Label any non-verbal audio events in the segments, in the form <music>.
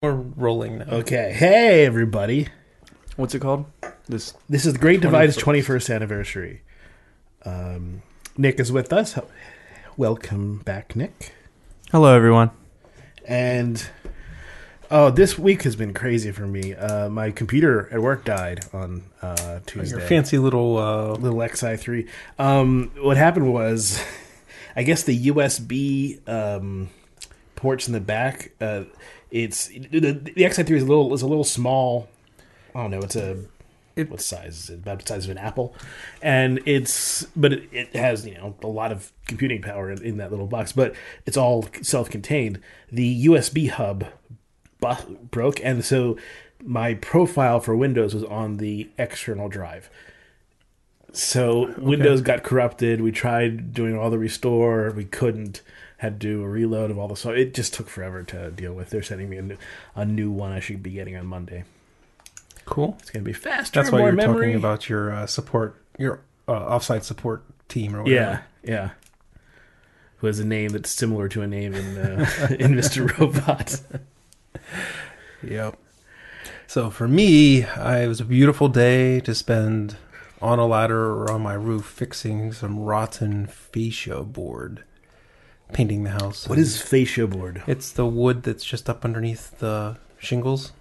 We're rolling now. Okay. Hey, everybody. What's it called? This This is the Great Divide's 21st. 21st anniversary. Um, Nick is with us. Welcome back, Nick. Hello, everyone. And oh, this week has been crazy for me. Uh, my computer at work died on uh, Tuesday. Your fancy little uh, little XI3. Um, what happened was, <laughs> I guess the USB um, ports in the back. Uh, it's the, the XI3 is a little is a little small. I don't know. It's a It- what size is it? About the size of an apple, and it's but it, it has you know a lot of computing power in, in that little box. But it's all self-contained. The USB hub bu- broke, and so my profile for Windows was on the external drive. So Windows got corrupted. We tried doing all the restore. We couldn't. Had to do a reload of all the so it just took forever to deal with. They're sending me a new, a new one. I should be getting on Monday. cool. It's gonna be faster. That's why you're memory. talking about your uh, support, your uh, offsite support team or whatever. Yeah, yeah. Who has a name that's similar to a name in uh, <laughs> in Mr. Robot? <laughs> Yep. So for me, I, it was a beautiful day to spend on a ladder or on my roof fixing some rotten fascia board, painting the house. What is fascia board? It's the wood that's just up underneath the shingles.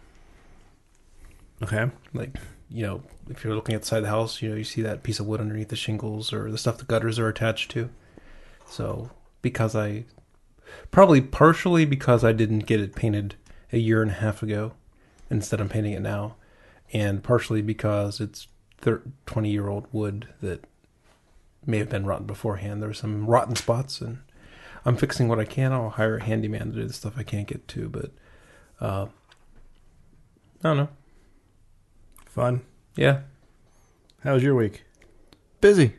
Okay. Like, you know, if you're looking outside the side of the house, you know, you see that piece of wood underneath the shingles or the stuff the gutters are attached to. So, because I probably partially because I didn't get it painted a year and a half ago, instead I'm painting it now, and partially because it's thir- 20 year old wood that may have been rotten beforehand. There were some rotten spots, and I'm fixing what I can. I'll hire a handyman to do the stuff I can't get to, but uh, I don't know. Fun. Yeah, How was your week? Busy.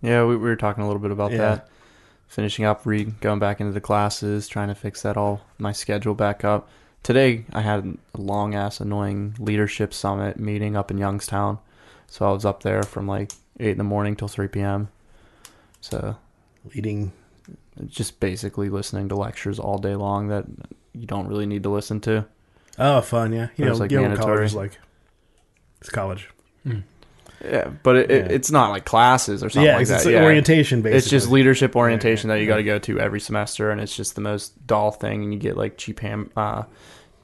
Yeah, we, we were talking a little bit about Yeah. that. Finishing up, re going back into the classes, trying to fix that all my schedule back up. Today, I had a long ass annoying leadership summit meeting up in Youngstown, so I was up there from like eight in the morning till three p.m. So Leading. Just basically listening to lectures all day long that you don't really need to listen to. Oh, fun. Yeah. You It know, like, you know college mandatory. is like. It's college. Yeah, but it, it, it's not like classes or something yeah, like it's, that. it's yeah. orientation. Basically, It's just leadership orientation yeah, that you got to go to every semester, and it's just the most dull thing. And you get like cheap ham, uh,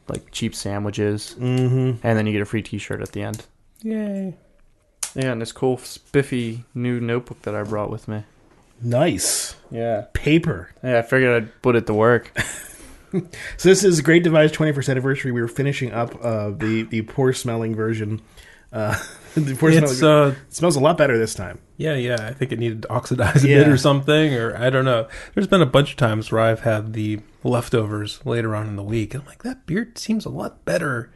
like cheap sandwiches, Mm-hmm. and then you get a free T-shirt at the end. yay! Yeah, and this cool spiffy new notebook that I brought with me. Nice Yeah, paper. yeah. I figured I'd put it to work. <laughs> So this is Great Divide's 21st anniversary. We were finishing up uh, the the poor smelling version. Uh, <laughs> the poor It's smelling, uh, it smells a lot better this time. yeah, yeah. I think it needed to oxidize a Yeah. bit or something, or I don't know. There's been a bunch of times where I've had the leftovers later on in the week. and I'm like, that beer seems a lot better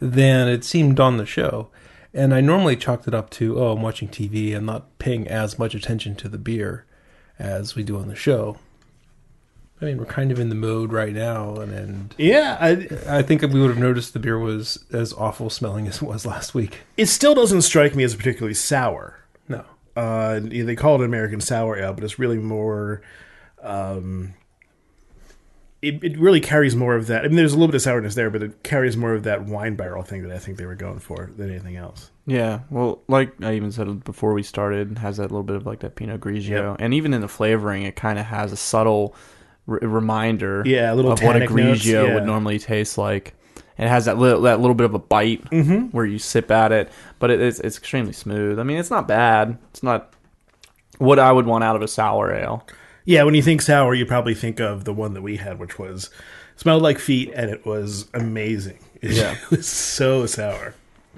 than it seemed on the show. And I normally chalked it up to, oh, I'm watching TV and not paying as much attention to the beer as we do on the show. I mean, we're kind of in the mode right now, and, and Yeah, I, I think we would have noticed the beer was as awful smelling <laughs> as it was last week. it still doesn't strike me as particularly sour. No. Uh, they call it American sour ale, but it's really more. Um, it, it really carries more of that. I mean, there's a little bit of sourness there, but it carries more of that wine barrel thing that I think they were going for than anything else. Yeah, well, like I even said before we started, has that little bit of like that Pinot Grigio, Yep. and even in the flavoring, it kind of has a subtle r- reminder. Yeah, a little of what a tannic notes, Grigio yeah. would normally taste like. It has that little that little bit of a bite Mm-hmm. where you sip at it, but it, it's it's extremely smooth. I mean, it's not bad. It's not what I would want out of a sour ale. Yeah, when you think sour, you probably think of the one that we had, which was smelled like feet, and it was amazing. Yeah <laughs> it, Yeah. was so sour. <laughs>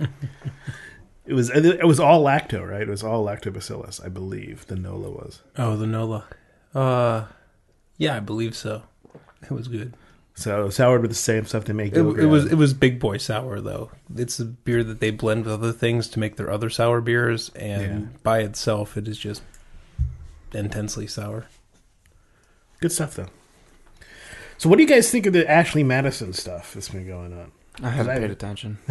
it was it was all lacto, right? It was all lactobacillus, I believe. The Nola was. Oh, the Nola. Uh, yeah, I believe so. It was good. So soured with the same stuff they make. It, it was it was Big Boy Sour though. It's a beer that they blend with other things to make their other sour beers, and Yeah. by itself, it is just intensely sour. Of. good stuff though. So, what do you guys think of the Ashley Madison stuff that's been going on? I haven't I- paid attention. <laughs>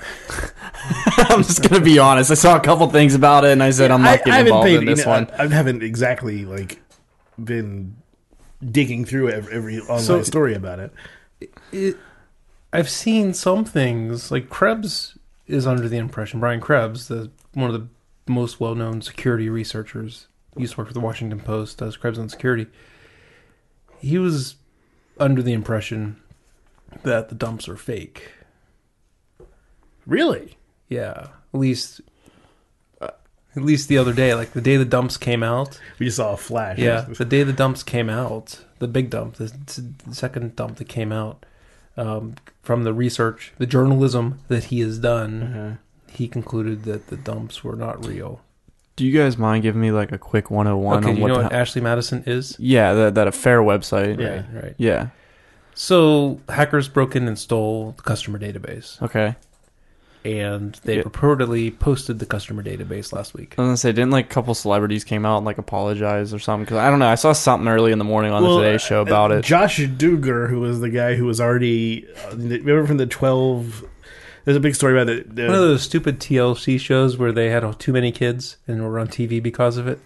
<laughs> I'm just gonna be honest. I saw a couple things about it, and I said I'm not getting involved in this you know, one. I, I haven't exactly like been digging through every, every online So- story about it. It I've seen some things like Krebs is under the impression Brian Krebs, the one of the most well-known security researchers, used to work for the Washington Post, does Krebs on security. He was under the impression that the dumps are fake. Really? Yeah, at least at least the other day, like the day the dumps came out. We just saw a flash. Yeah, the day the dumps came out, the big dump, the, the second dump that came out um, from the research, the journalism that he has done, Uh-huh. he concluded that the dumps were not real. Do you guys mind giving me like a quick 101 okay, on you what know what Ashley Madison is? Yeah, that that affair website. Yeah. Right, right. Yeah. So hackers broke in and stole the customer database, Okay. and they Yeah. purportedly posted the customer database last week. I was gonna say, didn't like a couple celebrities came out and like apologize or something? Because I don't know. I saw something early in the morning on the Today Show about uh, it. Josh Duggar, who was the guy who was already uh, remember from the twelve. There's a big story about it. the- One of those stupid TLC shows where they had too many kids and were on TV because of it.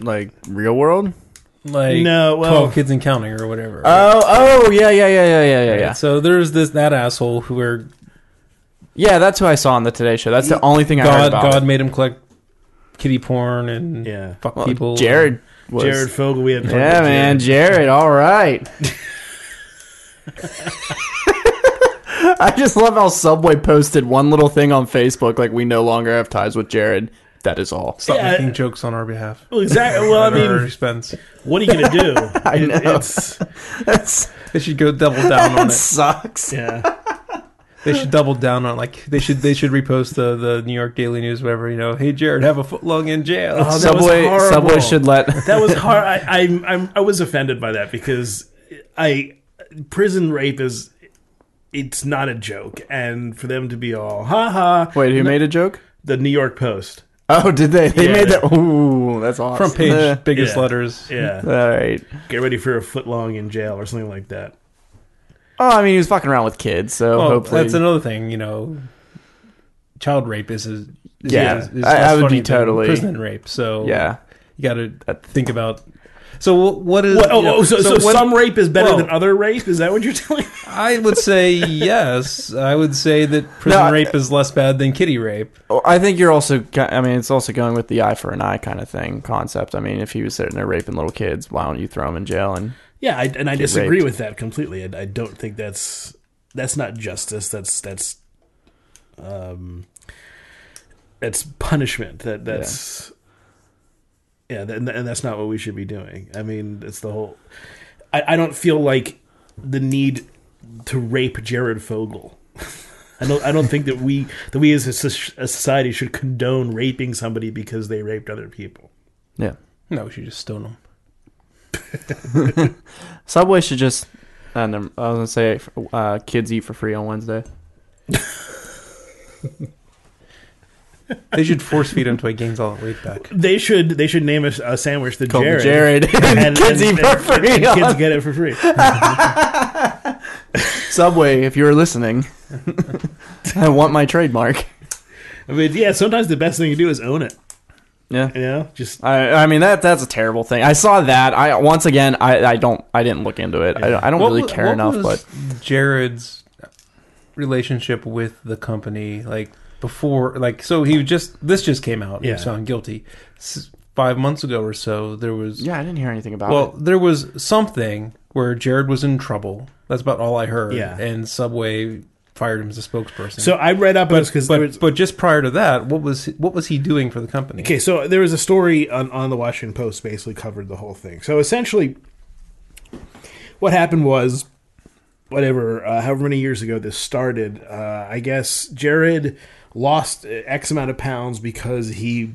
Like real world. Like No, well- 12 kids and counting or whatever. Oh, oh, yeah, yeah, yeah, yeah, yeah, yeah, yeah. So there's this that asshole who were Yeah, that's who I saw on the Today Show. That's the only thing I heard God about. God made him collect kitty porn and Yeah. fuck Well, people. Jared was. Jared Fogle. We had talked Yeah, man, Jared. Jared. All right. <laughs> <laughs> I just love how Subway posted one little thing on Facebook, like we no longer have ties with Jared. That is all. Stop Yeah, making jokes on our behalf. Well, exactly. Well, I At our mean, expense. what are you gonna do? <laughs> I It- know. It's <laughs> That's, They should go double down on that it. sucks. yeah. They should double down on like they should they should repost the the New York Daily News whatever you know. Hey Jared, have a foot long in jail. Oh, that was Subway, horrible. Subway should let. That was hard. I, I, I'm, I was offended by that because I prison rape is it's not a joke, and for them to be all ha ha. Wait, who made a joke? The New York Post. Oh, did they? They Yeah. made that. Ooh, that's awesome. Front page, biggest Yeah. letters. Yeah, All right. get ready for a foot long in jail or something like that. Oh, I mean, he was fucking around with kids, so Well, hopefully. that's another thing. You know, child rape is, is Yeah, is, is I- I would be totally- prison rape. So yeah. you got to think about. So what is? What, oh, you know, oh, so, so, when- some rape is better well- than other rape? Is that what you're telling me? <laughs> I would say yes. I would say that prison No, rape is less bad than kitty rape. I think you're also. I mean, it's also going with the eye for an eye kind of thing concept. I mean, if he was sitting there raping little kids, why don't you throw him in jail? And Yeah, I, and I disagree raped. with that completely. I, I don't think that's that's not justice. That's that's um that's punishment. That that's yeah, that, and that's not what we should be doing. I mean, it's the whole. I, I don't feel like the need to rape Jared Fogle. I don't. I don't think that we that we as a, a society should condone raping somebody because they raped other people. yeah, No, we should just stone them. <laughs> Subway should just. Uh, never- I was gonna say, uh, kids eat for free on Wednesday. <laughs> They should force feed him until he gains all that weight back. They should. They should name a, a sandwich the Called the Jared. Jared. <laughs> and <laughs> kids and- eat for and- free. and on- kids get it for free. <laughs> Subway, if you're listening, I want my trademark. I mean, yeah. Sometimes the best thing you do is own it. Yeah. You know, just I, I mean that that's a terrible thing. I saw that. I once again I, I don't I didn't look into it. I, I don't really care what enough. was But Jared's relationship with the company, like before, like so he just this just came out. He was Yeah. found guilty S- five months ago or so. There was yeah, I didn't hear anything about it. well, it. there was something where Jared was in trouble. That's about all I heard. Yeah. and Subway fired him as a spokesperson. so I read up on this because but was. but just prior to that, what was what was he doing for the company? Okay, so there was a story on, on the Washington Post basically covered the whole thing. So essentially, what happened was, whatever, uh, however many years ago this started, uh, I guess Jared lost X amount of pounds because he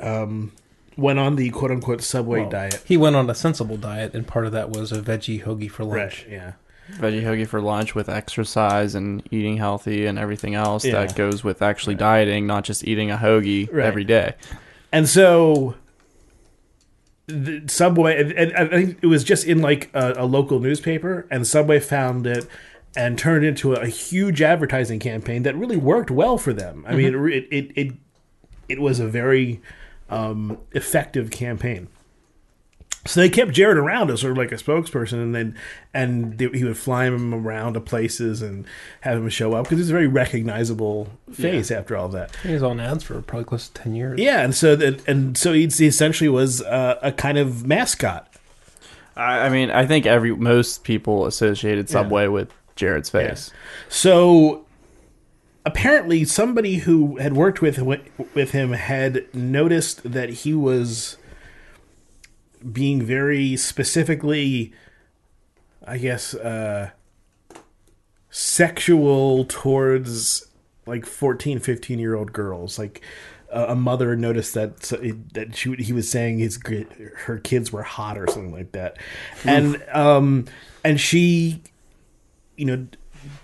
um, went on the quote unquote Subway Well, diet. He went on a sensible diet, and part of that was a veggie hoagie for lunch. yeah. Veggie hoagie for lunch with exercise and eating healthy and everything else Yeah. that goes with actually dieting, not just eating a hoagie Right. every day. And so the Subway, and, and I think it was just in like a, a local newspaper, and Subway found it and turned it into a, huge advertising campaign that really worked well for them. I mean, it, it it it was a very um, effective campaign. So they kept Jared around as sort of like a spokesperson, and then and they, he would fly him around to places and have him show up because he's a very recognizable face after all that. He was on ads for probably close to ten years. Yeah, and so that and so he he essentially was uh, a kind of mascot. I, I mean, I think every most people associated Subway with Jared's face. So apparently, somebody who had worked with with him had noticed that he was being very specifically, I guess, uh, sexual towards like 14, 15 year old girls. Like uh, a mother noticed that so it, that she he was saying his her kids were hot or something like that, and um and she, you know,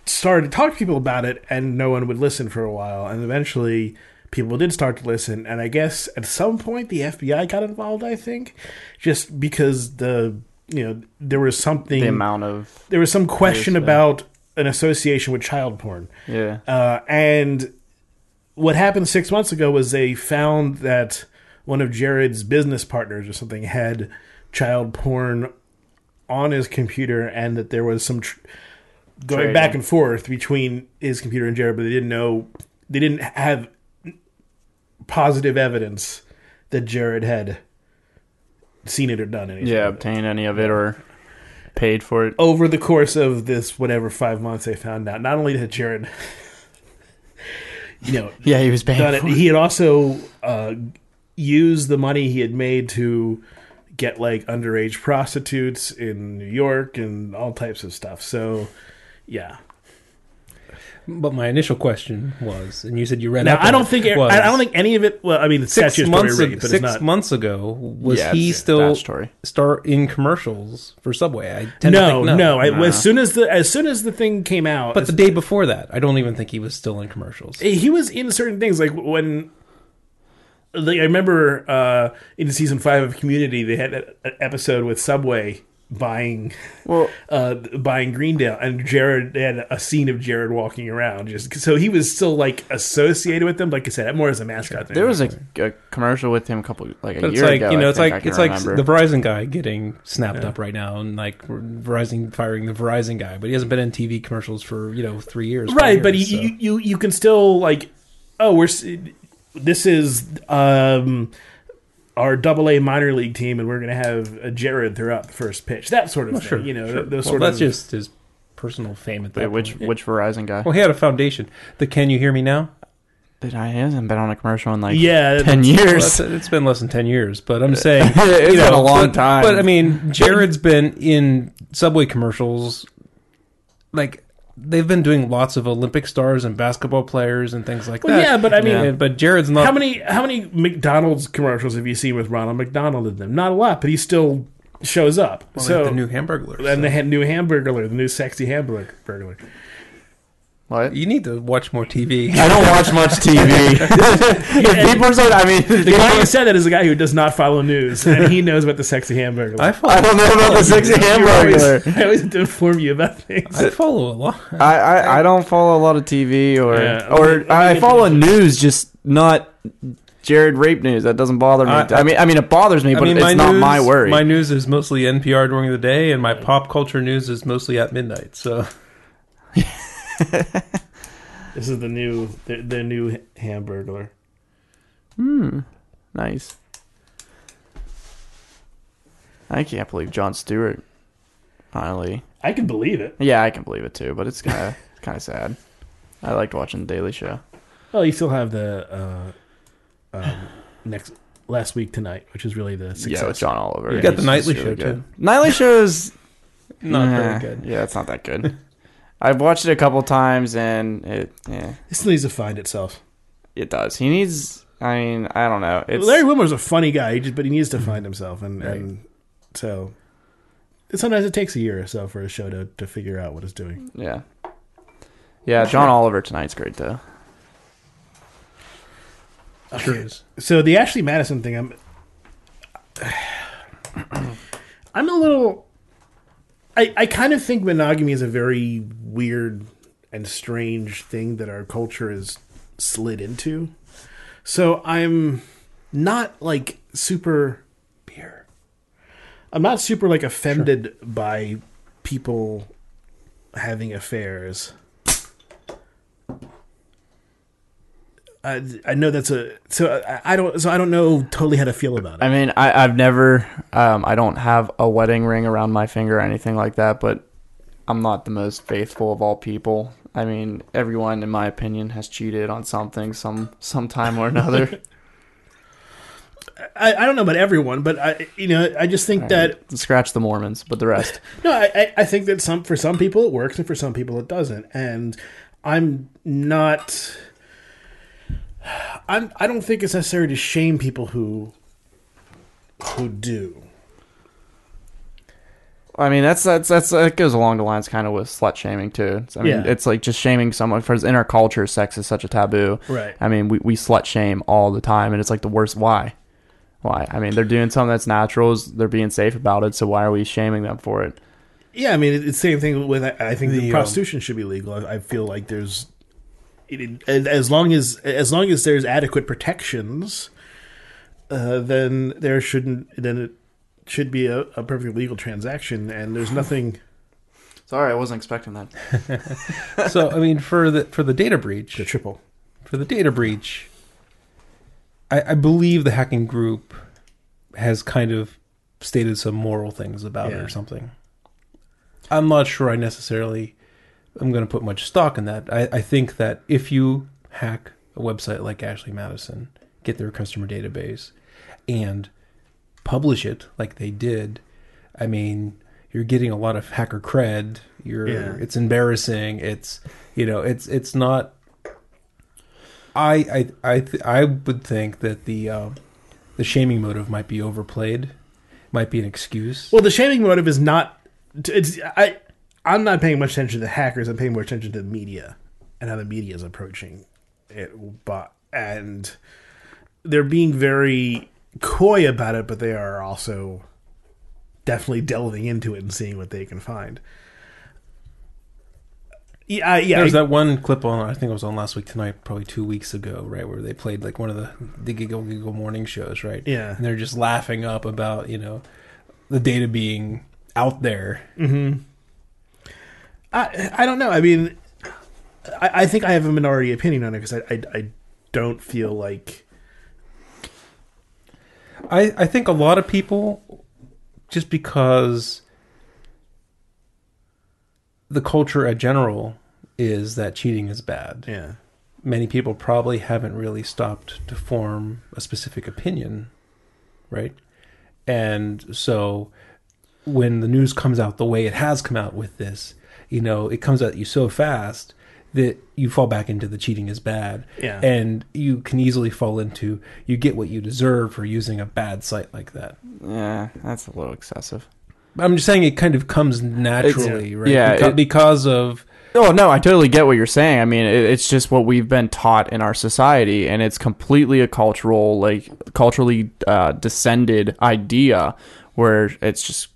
started to talk to people about it, and no one would listen for a while, and eventually people did start to listen, and I guess at some point the FBI got involved. I think just because the you know there was something The amount of there was some question yeah. about an association with child porn. yeah. Uh, and what happened six months ago was they found that one of Jared's business partners or something had child porn on his computer, and that there was some tr- going Trading. back and forth between his computer and Jared, but they didn't know they didn't have positive evidence that Jared had seen it or done anything. yeah, it. any of it or paid for it. over the course of this whatever five months, they found out not only had Jared, you know, <laughs> Yeah, he was paying done it, it. he had also uh, used the money he had made to get like underage prostitutes in New York and all types of stuff. So, yeah. But my initial question was, and you said you read. Now up I don't think I was I don't think any of it. Well, I mean, it's six months rape, ago, but six it's not. months ago was Yeah, he still statutory. start in commercials for Subway? I tend to No, think no. I, No. As soon as the as soon as the thing came out, But the day before that, I don't even think he was still in commercials. he was in certain things like when like I remember uh in season 5 of Community they had a- an episode with Subway buying Well, <laughs> uh buying Greendale and Jared they had a scene of Jared walking around just so he was still like associated with them like I said more as a mascot thing. there was a, a commercial with him a couple like a But year like ago. you know, I it's like I can it's like the Verizon guy getting snapped up right now, and like Verizon firing the Verizon guy, but he hasn't been in TV commercials for you know three years. four right but years, you, so. you you you can still like oh we're this is um our double A minor league team, and we're going to have a Jared throughout the first pitch. That sort of Well, thing, sure, you know. sure. Those Well, sort that's of just his personal fame at that Wait, which point. which Verizon guy? Well, he had a foundation. The Can You Hear Me Now? Did I he hasn't been on a commercial in like yeah. ten that's- Well, years. it's been less than 10 years, but I'm saying. <laughs> it's you know, been a long but- time. But I mean, Jared's been in Subway commercials. Like, they've been doing lots of Olympic stars and basketball players and things like Well, that. yeah, but I mean, Yeah. Uh, but Jared's not. how many how many McDonald's commercials have you seen with Ronald McDonald in them? Not a lot, but he still shows up. well, so like the new Hamburglar. and the ha- new Hamburglar, the new sexy Hamburglar. Burglar. what? You need to watch more TV. I don't watch much TV. <laughs> If people are I mean, The guy who said that is a guy who does not follow news, and he knows about the sexy hamburger. I follow, I don't know about the sexy You're always- hamburger. I always have to inform you about things. I follow a lot. I, I, I don't follow a lot of TV or Yeah, or me- I follow news, just not Jared rape news. That doesn't bother me. I- I, mean, I mean, it bothers me, I but mean, it's my not news, my worry. My news is mostly NPR during the day, and my pop culture news is mostly at midnight. So <laughs> <laughs> This is the new the, the new Hamburglar. Hmm, nice. I can't believe Jon Stewart finally. I can believe it. Yeah, I can believe it too, but it's kind of <laughs> kind of sad. I liked watching the Daily Show. Well, you still have the uh, um, <sighs> next last week tonight, which is really the success. Yeah, with John Oliver. You got the nightly show, good. too. Nightly shows <laughs> not eh, very good. Yeah, it's not that good. I've watched it a couple times and it yeah, It still needs to find itself. it does. He needs I mean, I don't know. It's Larry Wilmore's a funny guy, he just, but he needs to find himself, and, and so sometimes it takes a year or so for a show to, to figure out what it's doing. yeah. Yeah, John Oliver tonight's great though. Sure is. So the Ashley Madison thing, I'm <sighs> I'm a little. I I kind of think monogamy is a very weird and strange thing that our culture has slid into. So I'm not like super beer. I'm not super like offended by people having affairs. I, I know that's a so I, I don't so I don't know totally how to feel about it. I mean, I, I've never, um, I don't have a wedding ring around my finger or anything like that, but I'm not the most faithful of all people. I mean, everyone, in my opinion, has cheated on something some sometime or another. <laughs> I, I don't know about everyone, but I you know I just think that Scratch the Mormons, but the rest. <laughs> no I, I I think that some for some people it works and for some people it doesn't, and I'm not. I'm I don't think it's necessary to shame people who who do. I mean, that's that's that's that goes along the lines kind of with slut shaming too. It's- I mean, Yeah. it's like just shaming someone for in our culture. Sex is such a taboo. Right. I mean, we we slut shame all the time, and it's like the worst. Why? Why? I mean, they're doing something that's natural. They're being safe about it. So why are we shaming them for it? Yeah, I mean it's the same thing with. I I think The, the, um, prostitution should be legal. I, I feel like there's, it, as long as as long as there's adequate protections, uh, then there shouldn't then it should be a, a perfectly legal transaction, and there's nothing. Sorry, I wasn't expecting that. <laughs> so I mean, for the for the data breach, The triple. for the data breach, I, I believe the hacking group has kind of stated some moral things about it or something. I'm not sure I necessarily am going to put much stock in that. I, I think that if you hack a website like Ashley Madison, get their customer database, and publish it like they did, I mean, you're getting a lot of hacker cred. You're Yeah. it's embarrassing. It's you know, it's it's not I I I th- I would think that the uh, the shaming motive might be overplayed, might be an excuse. Well, the shaming motive is not. It's I. I'm not paying much attention to the hackers. I'm paying more attention to the media and how the media is approaching it. But and they're being very coy about it, but they are also definitely delving into it and seeing what they can find. Yeah, I- yeah. There was I- that one clip on I think it was on last week tonight, probably two weeks ago, right, where they played like one of the the Giggle Giggle morning shows, right? Yeah. and they're just laughing up about you know the data being out there. Mm-hmm. I, I don't know. I mean, I, I think I have a minority opinion on it because I, I I don't feel like I, I think a lot of people, just because the culture at general is that cheating is bad, yeah many people probably haven't really stopped to form a specific opinion, right? And so when the news comes out the way it has come out with this, you know, it comes at you so fast that you fall back into the cheating is bad. Yeah. And you can easily fall into you get what you deserve for using a bad site like that. Yeah, that's a little excessive. I'm just saying it kind of comes naturally, right? yeah, Beca- it- because of Oh no, I totally get what you're saying. I mean, it, it's just what we've been taught in our society, and it's completely a cultural, like culturally uh, descended idea, where it's just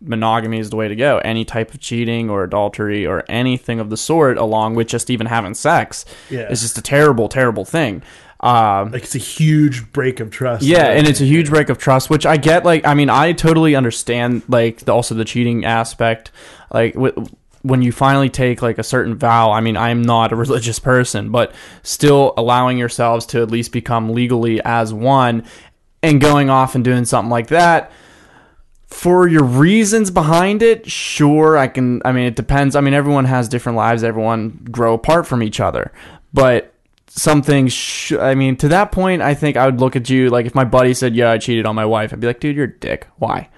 monogamy is the way to go. Any type of cheating or adultery or anything of the sort, along with just even having sex, Yeah. is just a terrible, terrible thing. Um, like it's a huge break of trust. yeah, and it's a huge break of trust, which I get. Like, I mean, I totally understand. Like, the, also the cheating aspect. Like, w- when you finally take like a certain vow. I mean, I'm not a <laughs> religious person, but still allowing yourselves to at least become legally as one, and going off and doing something like that. For your reasons behind it, sure, I can. I mean, it depends. I mean, everyone has different lives. Everyone grow apart from each other, but some things sh- i mean to that point i think i would look at you like if my buddy said yeah i cheated on my wife i'd be like dude you're a dick. Why?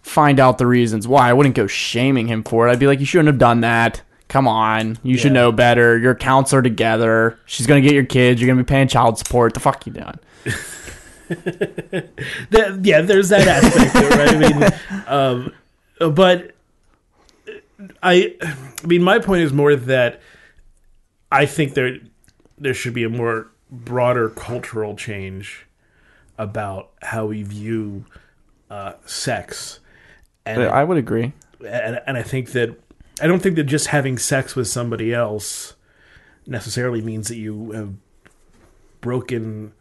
Find out the reasons why. I wouldn't go shaming him for it. I'd be like you shouldn't have done that. Come on. You should know better. Your accounts are together. She's gonna get your kids. You're gonna be paying child support. The fuck you doing <laughs> <laughs> That- yeah, there's that aspect, it, right? I mean, um, but I, I mean, my point is more that I think there there should be a more broader cultural change about how we view uh, sex, and i would agree and, and I think that I don't think that just having sex with somebody else necessarily means that you have broken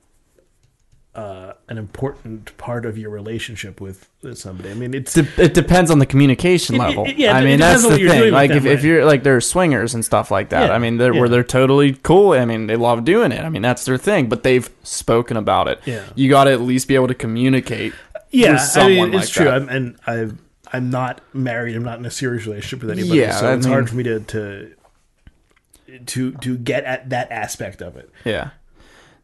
uh, an important part of your relationship with somebody. I mean, it's De- it depends on the communication It- level. it- yeah, I mean, that's the what you're doing thing. Like, if, if you're like, they're swingers and stuff like that. Yeah, I mean, they're yeah. where they're totally cool. I mean, they love doing it. I mean, that's their thing. But they've spoken about it. Yeah. You got to at least be able to communicate. yeah. with I mean, it's like true. I'm, and I'm I'm not married. I'm not in a serious relationship with anybody. Yeah, so I it's mean- hard for me to to to to get at that aspect of it. Yeah.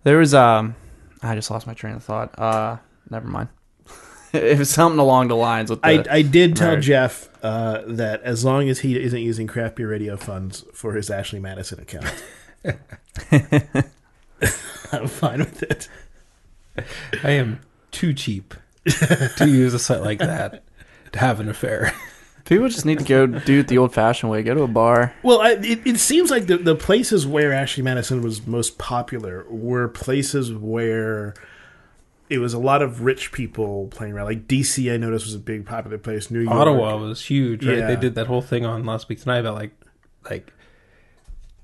There was um, I just lost my train of thought. Uh, never mind. <laughs> it was something along the lines with the, I, I did tell Right. Jeff uh, that as long as he isn't using craft beer radio funds for his Ashley Madison account, <laughs> I'm fine with it. I am too cheap to use a site like that to have an affair. People just need to go do it the old-fashioned way. Go to a bar. Well, I, it, it seems like the, the places where Ashley Madison was most popular were places where it was a lot of rich people playing around. Like DC, I noticed was a big popular place. New York, Ottawa was huge, right? Yeah. They did that whole thing on last week tonight about like like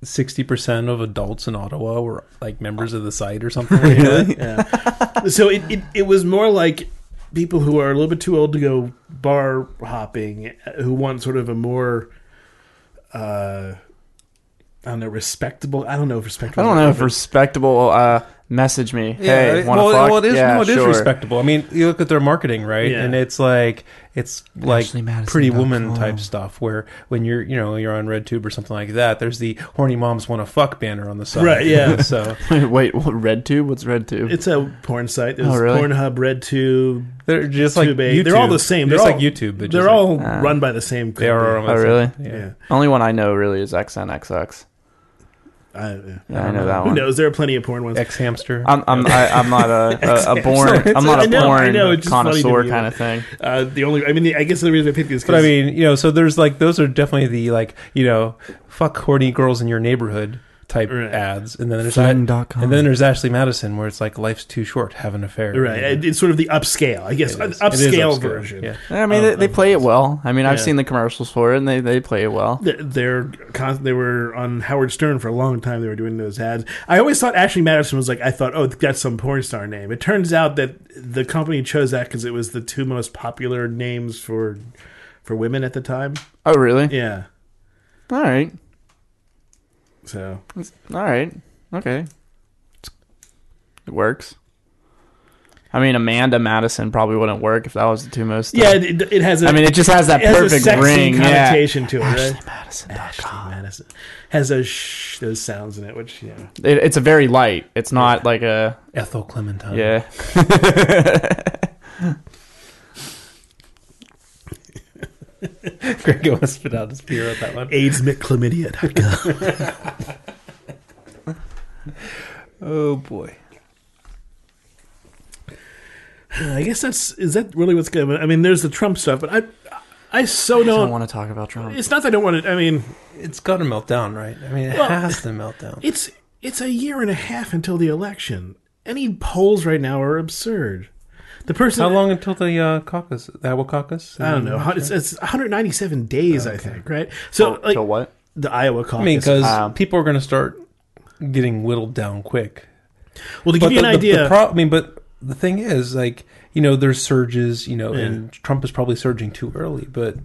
sixty percent of adults in Ottawa were like members of the site or something. <laughs> Like that. Yeah. so it, it it was more like people who are a little bit too old to go bar hopping, who want sort of a more, uh, I don't know, respectable. I don't know if respectable. I don't know if respectable. Uh, message me. hey, want to well, fuck? well, it is. yeah, no, it is sure. respectable. I mean, you look at their marketing, right? Yeah. And it's like it's like Pretty Woman type stuff, where when you're you know you're on RedTube or something like that, there's the horny moms want to fuck banner on the side, Right, yeah. <laughs> so <laughs> Wait, what, RedTube? What's RedTube? It's a porn site. There's Oh, really? Pornhub, RedTube, they're just like Tube. YouTube. They're all the same. They're Just all like YouTube. but They're just all Ah. run by the same. like, they are. company. Oh, really? Yeah. Yeah. Only one I know really is XNXX. I, yeah. Yeah, I know that Who one. knows? There are plenty of porn ones. xHamster. I'm I'm I, I'm not a a, a <laughs> born I'm not I a know, I born know, it's just funny to connoisseur me. kind of thing. Uh, the only, I mean, the, I guess the reason I picked these, But I mean, you know, so there's like those are definitely the like you know, fuck horny girls in your neighborhood type Right. ads, and then there's Fling.com. and then there's Ashley Madison where it's like life's too short, have an affair. right? it- It's sort of the upscale, I guess, It an. It is upscale upscale, version. Yeah. I mean, of- they, they play it well. I mean, I've seen the commercials for it, and they, they play it well. Th- They're they were on Howard Stern for a long time. They were doing those ads. I always thought Ashley Madison was like I thought. Oh, that's some porn star name. It turns out that the company chose that because it was the two most popular names for for women at the time. Oh, really? Yeah. All right, So all right, okay. It works. I mean, Amanda Madison probably wouldn't work if that was the two most. yeah, it, it has. A, I mean, it just has that has perfect ring. Yeah. connotation to it. Right? Madison. Ashley Madison has those sh- those sounds in it, which yeah. It, it's a very light. It's not like a Ethel Clementine. yeah. <laughs> <laughs> <laughs> Greg almost spit out his beer at that one. AIDSmcchlamydia.com. <laughs> Oh boy. I guess that's is that really what's good. I mean, there's the Trump stuff, but I I so I don't don't. want to talk about Trump. It's not that I don't want to. I mean, It's got to melt down, right? I mean, it Well- has to melt down. it's it's a year and a half until the election. Any polls right now are absurd. The person How long until the uh, caucus, the Iowa caucus? I don't know. It's, it's 197 days, I think. Right. So like Till what? the Iowa caucus. I mean, because Um, people are going to start getting whittled down quick. well, to give you the, an the- idea, the pro- I mean, but the thing is, like, you know, there's surges, you know, Yeah. and Trump is probably surging too early. But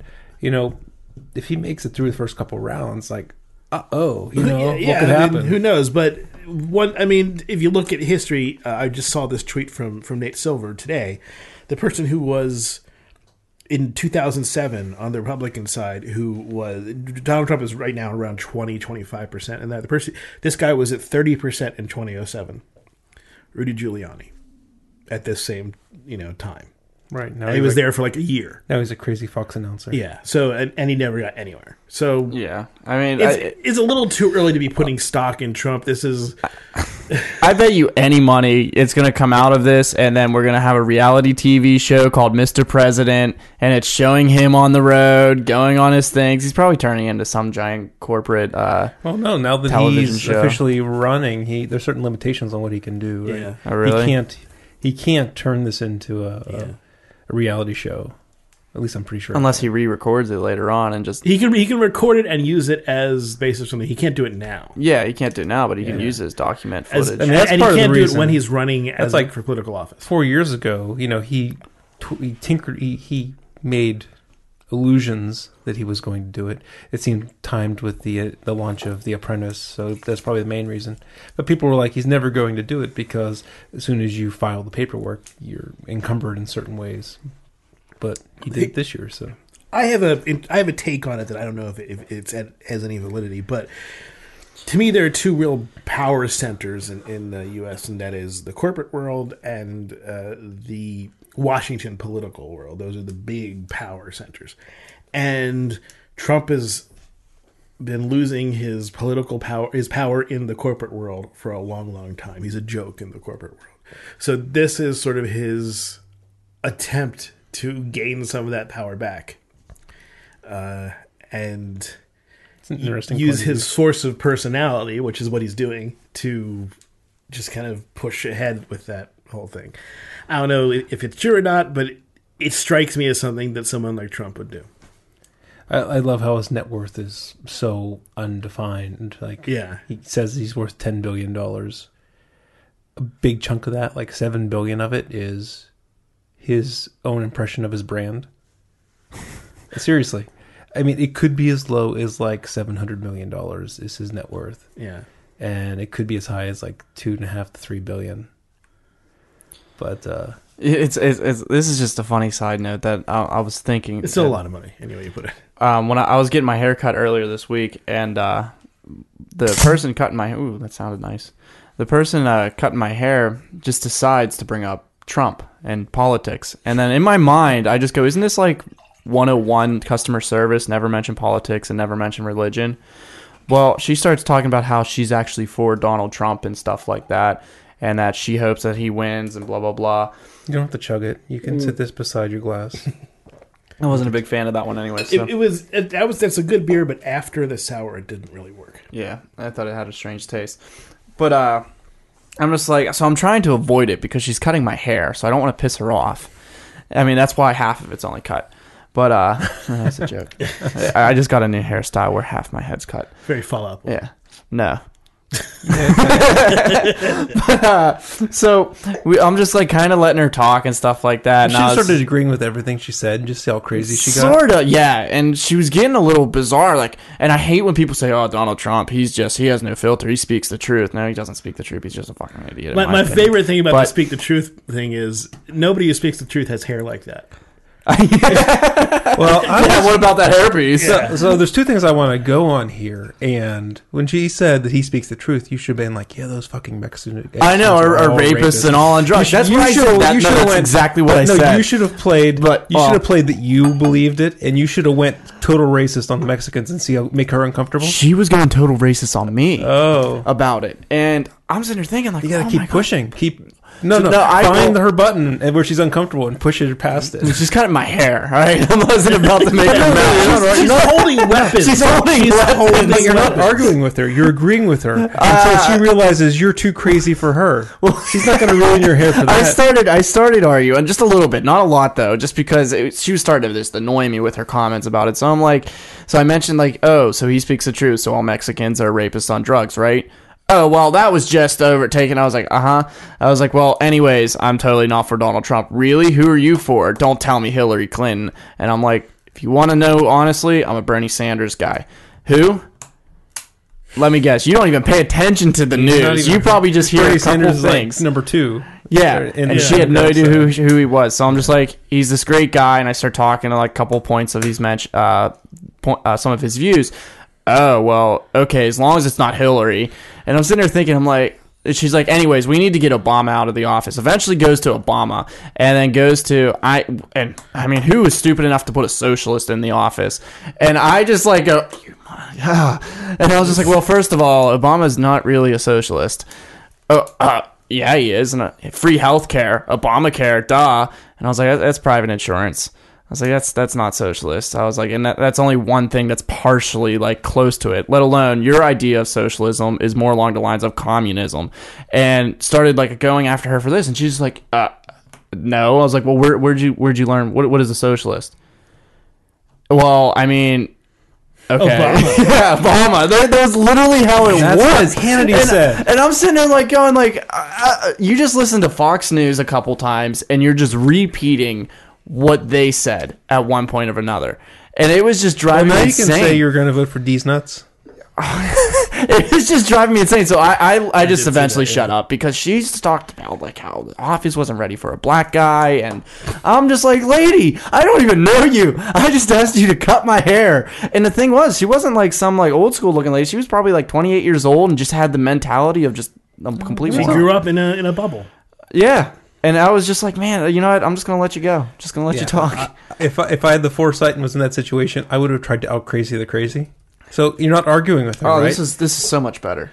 you know, if he makes it through the first couple rounds, like, uh oh, you know, yeah, what could I mean, happen? who knows? But one, I mean, if you look at history, uh, I just saw this tweet from from Nate Silver today. The person who was in 2007 on the Republican side, who was Donald Trump is right now around 20, 25 percent, and that the person, this guy was at 30 percent in 2007. Rudy Giuliani, at this same you know time, right now, and he was there for like a year. Now he's a crazy Fox announcer. Yeah. So and, and he never got anywhere. So Yeah, I mean, it's, I, it's a little too early to be putting stock in Trump. This is <laughs> I bet you any money it's going to come out of this, and then we're going to have a reality TV show called Mr. President, and it's showing him on the road, going on his things. He's probably turning into some giant corporate. Uh, Well, no. Now that Television he's show. officially running, he there's certain limitations on what he can do. Right? Yeah. oh, really? He can't. He can't turn this into a, Yeah. a, a reality show. At least I'm pretty sure. Unless he re-records it later on and just He can he can record it and use it as basis for something. He can't do it now. yeah, he can't do it now, but he can Yeah. use his as document As, footage. I mean, that's and part he of the can't do it reason. when he's running as like- like for political office. four years ago, you know, he tw- he tinkered, he, he made illusions that he was going to do it. It seemed timed with the uh, the launch of The Apprentice, so that's probably the main reason. But people were like, he's never going to do it because as soon as you file the paperwork, you're encumbered in certain ways. But he did it this year, so I have a I have a take on it that I don't know if, it, if it's at, has any validity, but to me there are two real power centers in, in the U.S. and that is the corporate world and uh, the Washington political world. Those are the big power centers, and Trump has been losing his political power, his power in the corporate world for a long, long time. He's a joke in the corporate world. So this is sort of his attempt to gain some of that power back, uh, and interesting. use his source of personality, which is what he's doing, to just kind of push ahead with that whole thing. I don't know if it's true or not, but it, it strikes me as something that someone like Trump would do. I, I love how his net worth is so undefined. Like, Yeah. he says he's worth ten billion dollars. A big chunk of that, like seven billion of it, is his own impression of his brand. <laughs> Seriously, I mean, it could be as low as like seven hundred million dollars is his net worth, Yeah. and it could be as high as like two and a half to three billion. But uh, it's, it's, it's this is just a funny side note that I, I was thinking. It's still a lot of money, anyway you put it. um, when I, I was getting my hair cut earlier this week, and uh, the person cutting my ooh, that sounded nice. The person uh, cutting my hair just decides to bring up Trump and politics, and then in my mind, I just go, "Isn't this like 101 customer service? Never mention politics and never mention religion." Well, she starts talking about how she's actually for Donald Trump and stuff like that, and that she hopes that he wins and blah blah blah. you don't have to chug it. You can sit this beside your glass. <laughs> I wasn't a big fan of that one anyway. So. It, it was it, that was that's a good beer, but after the sour, it didn't really work. Yeah, I thought it had a strange taste. But uh I'm just like so I'm trying to avoid it because she's cutting my hair, so I don't want to piss her off. I mean, that's why half of it's only cut. But uh <laughs> <laughs> that's a joke. I I just got a new hairstyle where half my head's cut. Very follow up. Yeah. No. But, <laughs> uh, so we, I'm just like kind of letting her talk and stuff like that. she and I was- started agreeing with everything she said, and just see how crazy she got. Sort of, yeah. And she was getting a little bizarre. Like, and I hate when people say, "Oh, Donald Trump, he's just he has no filter. He speaks the truth." No, he doesn't speak the truth. He's just a fucking idiot. in My, my opinion. favorite thing about But- the speak the truth thing is nobody who speaks the truth has hair like that. <laughs> Well, I Yeah, what about that hairpiece? So, so there's two things I want to go on here. And when she said that he speaks the truth, you should have been like, yeah, those fucking Mexican. I know, are or, or all rapists and all on drugs. That's what I should- said. That, you no, should have that's went exactly what but I no, said. you should have played. But, you uh, should have played that you believed it, and you should have went total racist on the Mexicans and see how make her uncomfortable. she was going total racist on me Oh, about it, and I'm sitting there thinking, like, you gotta oh my keep God. pushing. Keep no, So, no. no, I find will- her button where she's uncomfortable and push it past it. She's cutting my hair. All right, <laughs> I wasn't about to make her <laughs> no, mad. no, She's holding <laughs> weapons. She's holding weapons. holding But you're not arguing with her. You're agreeing with her until uh, she realizes you're too crazy for her. Well, she's not going to ruin your hair for that. I started. I started arguing just a little bit, not a lot though, just because it, she was starting to just annoy me with her comments about it. So I'm like, so I mentioned like, oh, so he speaks the truth. So all Mexicans are rapists on drugs, right? Oh well, that was just overtaken. I was like, uh huh. I was like, well, anyways, I'm totally not for Donald Trump. Really? Who are you for? Don't tell me Hillary Clinton. And I'm like, if you want to know honestly, I'm a Bernie Sanders guy. Who? Let me guess. You don't even pay attention to the news. You probably just hear Bernie a couple Sanders is like things. number two. Yeah, and the she had no idea who who he was. So I'm just like, he's this great guy, and I start talking to like a couple points of these match, uh, point, uh, some of his views. Oh well, okay, as long as it's not Hillary. And I'm sitting there thinking, I'm like, she's like, anyways, we need to get Obama out of the office. Eventually goes to Obama, and then goes to I. And I mean, who is stupid enough to put a socialist in the office? And I just like go. Yeah. And I was just like, well, first of all, Obama's not really a socialist. Oh, uh, yeah, he is. And uh, free health care, Obamacare, duh. And I was like, that's private insurance. I was like, that's that's not socialist. I was like, and that, that's only one thing that's partially like close to it. Let alone your idea of socialism is more along the lines of communism. And started like going after her for this, and she's like, uh, no. I was like, well, where, where'd you where'd you learn? What what is a socialist? Well, I mean, okay, Obama. <laughs> yeah, Obama. That, that was literally how it That's was. what Hannity and, said. and I'm sitting there like going like, uh, uh, you just listened to Fox News a couple times, and you're just repeating what they said at one point or another, and it was just Well, driving now me you can insane. say you're going to vote for Deez Nuts. <laughs> it was just driving me insane. So I, I, I just did see eventually that, shut up because she's talked about like how the office wasn't ready for a black guy, and I'm just like, lady, I don't even know you. I just asked you to cut my hair. And the thing was, she wasn't like some like old school looking lady. She was probably like 28 years old and just had the mentality of just a mm-hmm. complete. She grew up in a in a bubble. Yeah. And I was just like, man, you know what? I'm just gonna let you go. Just gonna let you talk. I- if I, if I had the foresight and was in that situation, I would have tried to out crazy the crazy. So you're not arguing with her, oh, right? this is this is so much better.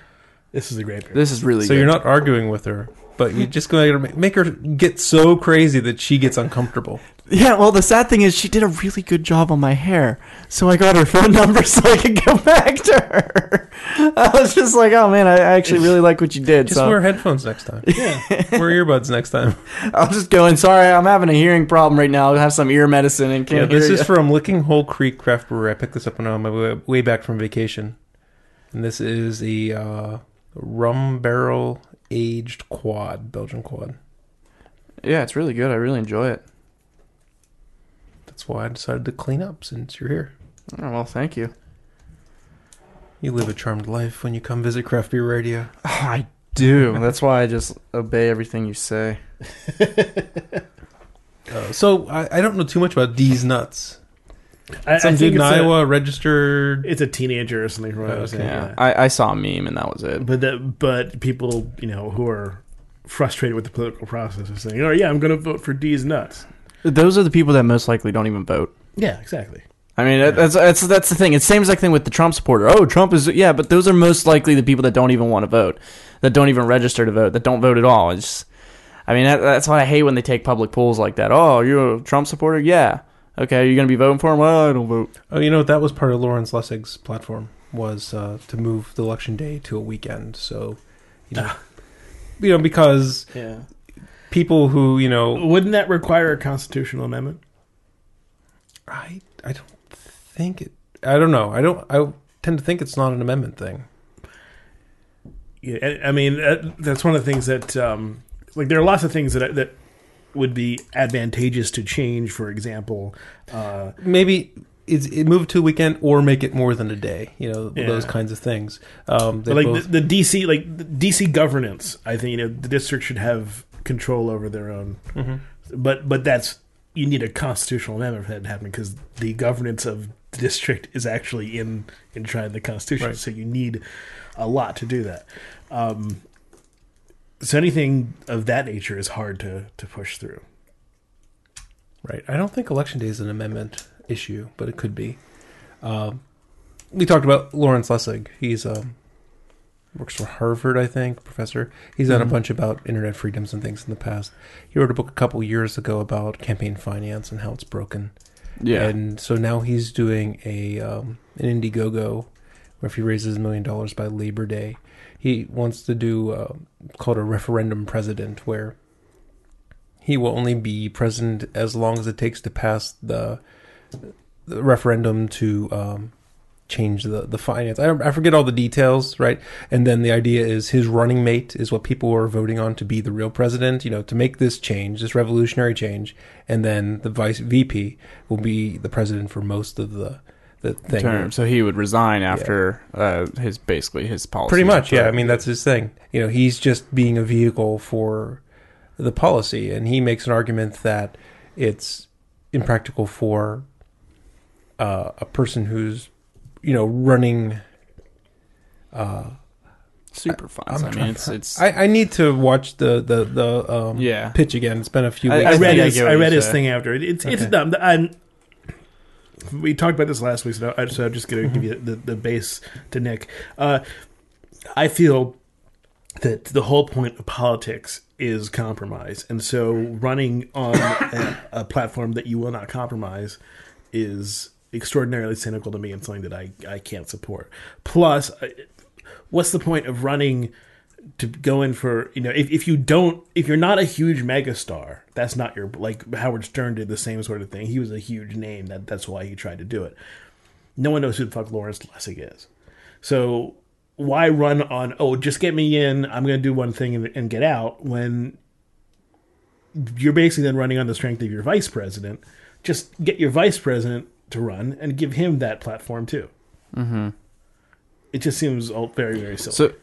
This is a great period. This is really. so good. you're not arguing with her, but you're just going to make her get so crazy that she gets uncomfortable. Yeah, well, the sad thing is she did a really good job on my hair, so I got her phone <laughs> number so I could go back to her. <laughs> I was just like, oh man, I I actually really like what you did. Just so wear headphones next time. <laughs> yeah. wear earbuds next time. I'll just go in. Sorry, I'm having a hearing problem right now. I have some ear medicine and Yeah, can't this hear is from Licking Hole Creek Craft Brewery. I picked this up when I was on my way, way back from vacation, and this is a uh, rum barrel aged quad, Belgian quad. yeah, it's really good. I really enjoy it. That's why I decided to clean up since you're here. Oh, well, thank you. You live a charmed life when you come visit Craft Beer Radio. Oh, <sighs> I do. That's why I just obey everything you say. <laughs> Uh, so I, I don't know too much about Deez Nuts. I, Some I dude in it's a, Iowa registered. it's a teenager or something. From what I was Okay. saying, Yeah, yeah. I, I saw a meme and that was it. But the, but people you know who are frustrated with the political process are saying, "Oh yeah, I'm going to vote for Deez Nuts." Those are the people that most likely don't even vote. Yeah, exactly. I mean, that- that's that's that's the thing. It's the same exact thing with the Trump supporter. Oh, Trump is yeah, but those are most likely the people that don't even want to vote, that don't even register to vote, that don't vote at all. It's, just- I mean, that, that's why I hate when they take public polls like that. Oh, you're a Trump supporter? Yeah. Okay, you're gonna be voting for him? Well, I don't vote. Oh, you know what that was part of Lawrence Lessig's platform was uh, to move the election day to a weekend. So, you know, you know because Yeah. People who you know Wouldn't that require a constitutional amendment? I I don't think it. I don't know. I don't. I tend to think it's not an amendment thing. Yeah, I- I mean uh, that's one of the things that um, like there are lots of things that that would be advantageous to change. For example, uh, Maybe it's it move to a weekend or make it more than a day. You know Yeah. those kinds of things. Um, they but like both- the, the DC like the DC governance, I think you know the district should have control over their own. Mhm. But but that's you need a constitutional amendment for that to happen because the governance of the district is actually in enshrined in the Constitution. Right. So you need a lot to do that. Um, so anything of that nature is hard to to push through. Right. I don't think election day is an amendment issue, but it could be. Um, we talked about Lawrence Lessig. He's um, works for Harvard, I think, professor. He's done Mhm. a bunch about internet freedoms and things in the past. He wrote a book a couple years ago about campaign finance and how it's broken. Yeah. And so now he's doing a um, an Indiegogo where if he raises a million dollars by Labor Day, he wants to do uh, called a referendum president, where he will only be president as long as it takes to pass the, the referendum to um, change the the finance. I, I forget all the details, right? And then the idea is his running mate is what people are voting on to be the real president. You know, to make this change, this revolutionary change, and then the vice VP will be the president for most of the the thing. term. So he would resign after uh, his basically his policy. Pretty much, yeah. I mean, that's his thing. You know, he's just being a vehicle for the policy, and he makes an argument that it's impractical for uh, a person who's, you know, running. Uh, super fun. I'm I, mean, it's it's I, I need to watch the the the um, yeah. pitch again. It's been a few I- weeks. I, I read think I his, I, read his say. thing after. It, it's it's Okay. dumb. I'm, we talked about this last week, so, I, so I'm just going to give you the, the base to Nick. Uh, I feel that the whole point of politics is compromise, and so running on a, a platform that you will not compromise is extraordinarily cynical to me and something that I, I can't support. Plus, what's the point of running to go in for you know if, if you don't if you're not a huge megastar that's not your like howard stern did the same sort of thing. He was a huge name. That that's why he tried to do it. No one knows who the fuck lawrence lessig is. So why run on oh just get me in. I'm going to do one thing and, and get out when you're basically then running on the strength of your vice president. Just get your vice president to run and give him that platform too mm-hmm. it just seems all very very silly So,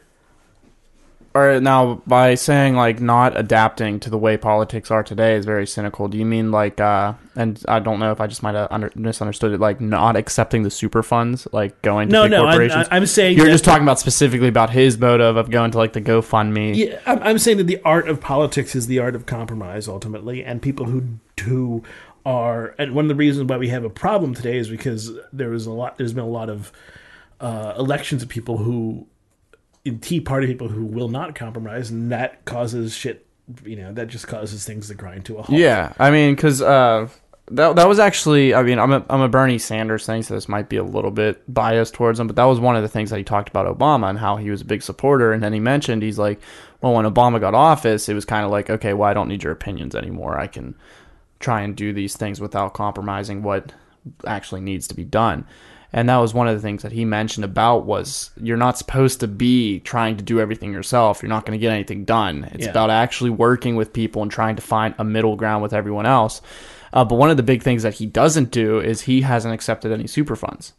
or now by saying like not adapting to the way politics are today is very cynical. Do you mean like, uh, and I don't know if I just might have under, misunderstood it, like not accepting the super funds, like going to no big no I'm, corporations? I'm saying You're just talking about specifically about his motive of going to like the GoFundMe. Yeah, I'm, I'm saying that the art of politics is the art of compromise ultimately, and people who who are and one of the reasons why we have a problem today is because there was a lot. There's been a lot of uh, elections of people who, in Tea Party people who will not compromise, and that causes shit. You know, that just causes things to grind to a halt. Yeah, I mean, because uh, that that was actually, I mean, I'm a I'm a Bernie Sanders thing, so this might be a little bit biased towards him, but that was one of the things that he talked about Obama and how he was a big supporter, and then he mentioned he's like, well, when Obama got office, it was kind of like, okay, well, I don't need your opinions anymore. I can try and do these things without compromising what actually needs to be done. And that was one of the things that he mentioned about was you're not supposed to be trying to do everything yourself. You're not going to get anything done. It's Yeah. about actually working with people and trying to find a middle ground with everyone else. Uh, but one of the big things that he doesn't do is he hasn't accepted any super funds.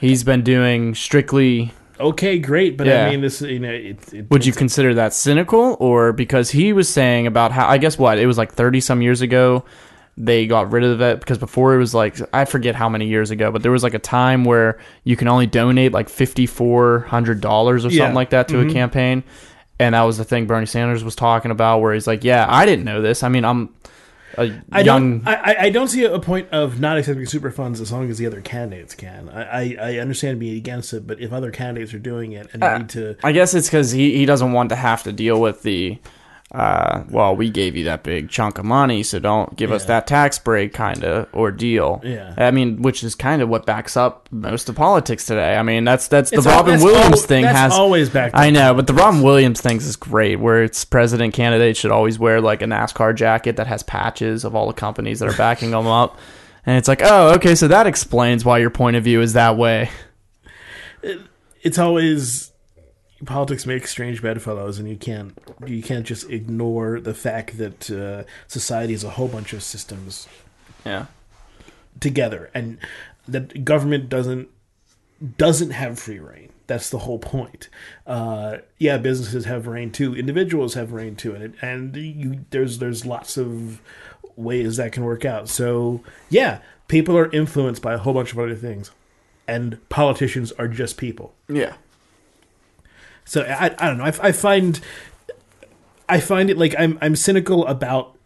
He's been doing strictly Okay, great, but Yeah. I mean, this you know, it, it, would you consider that cynical or because he was saying about how I guess what it was like 30 some years ago they got rid of it because before it was like I forget how many years ago but there was like a time where you can only donate like $5400 or something Yeah. like that to a mm-hmm. campaign and that was the thing Bernie Sanders was talking about where he's like yeah I didn't know this I mean I'm a I young don't. I, I- don't see a point of not accepting super funds as long as the other candidates can. I, I, I understand being against it, but if other candidates are doing it and they uh, need to, I guess it's because he, he doesn't want to have to deal with the, uh, well, we gave you that big chunk of money, so don't give us that tax break kind of ordeal. Yeah. I mean, which is kind of what backs up most of politics today. I mean, that's that's the It's Robin that's Williams thing has. always backed I know, but the Robin Williams things is great, where it's president candidates should always wear like a NASCAR jacket that has patches of all the companies that are backing them up. <laughs> And it's like, oh, okay, so that explains why your point of view is that way. it's always politics makes strange bedfellows, and you can't you can't just ignore the fact that uh, society is a whole bunch of systems Yeah. together, and that government doesn't doesn't have free reign. That's the whole point. Uh, yeah, businesses have reign too. Individuals have reign too, and it, and you, there's there's lots of ways that can work out. So yeah, people are influenced by a whole bunch of other things, and politicians are just people. Yeah. So I, I don't know. I, I find I find it like I'm I'm cynical about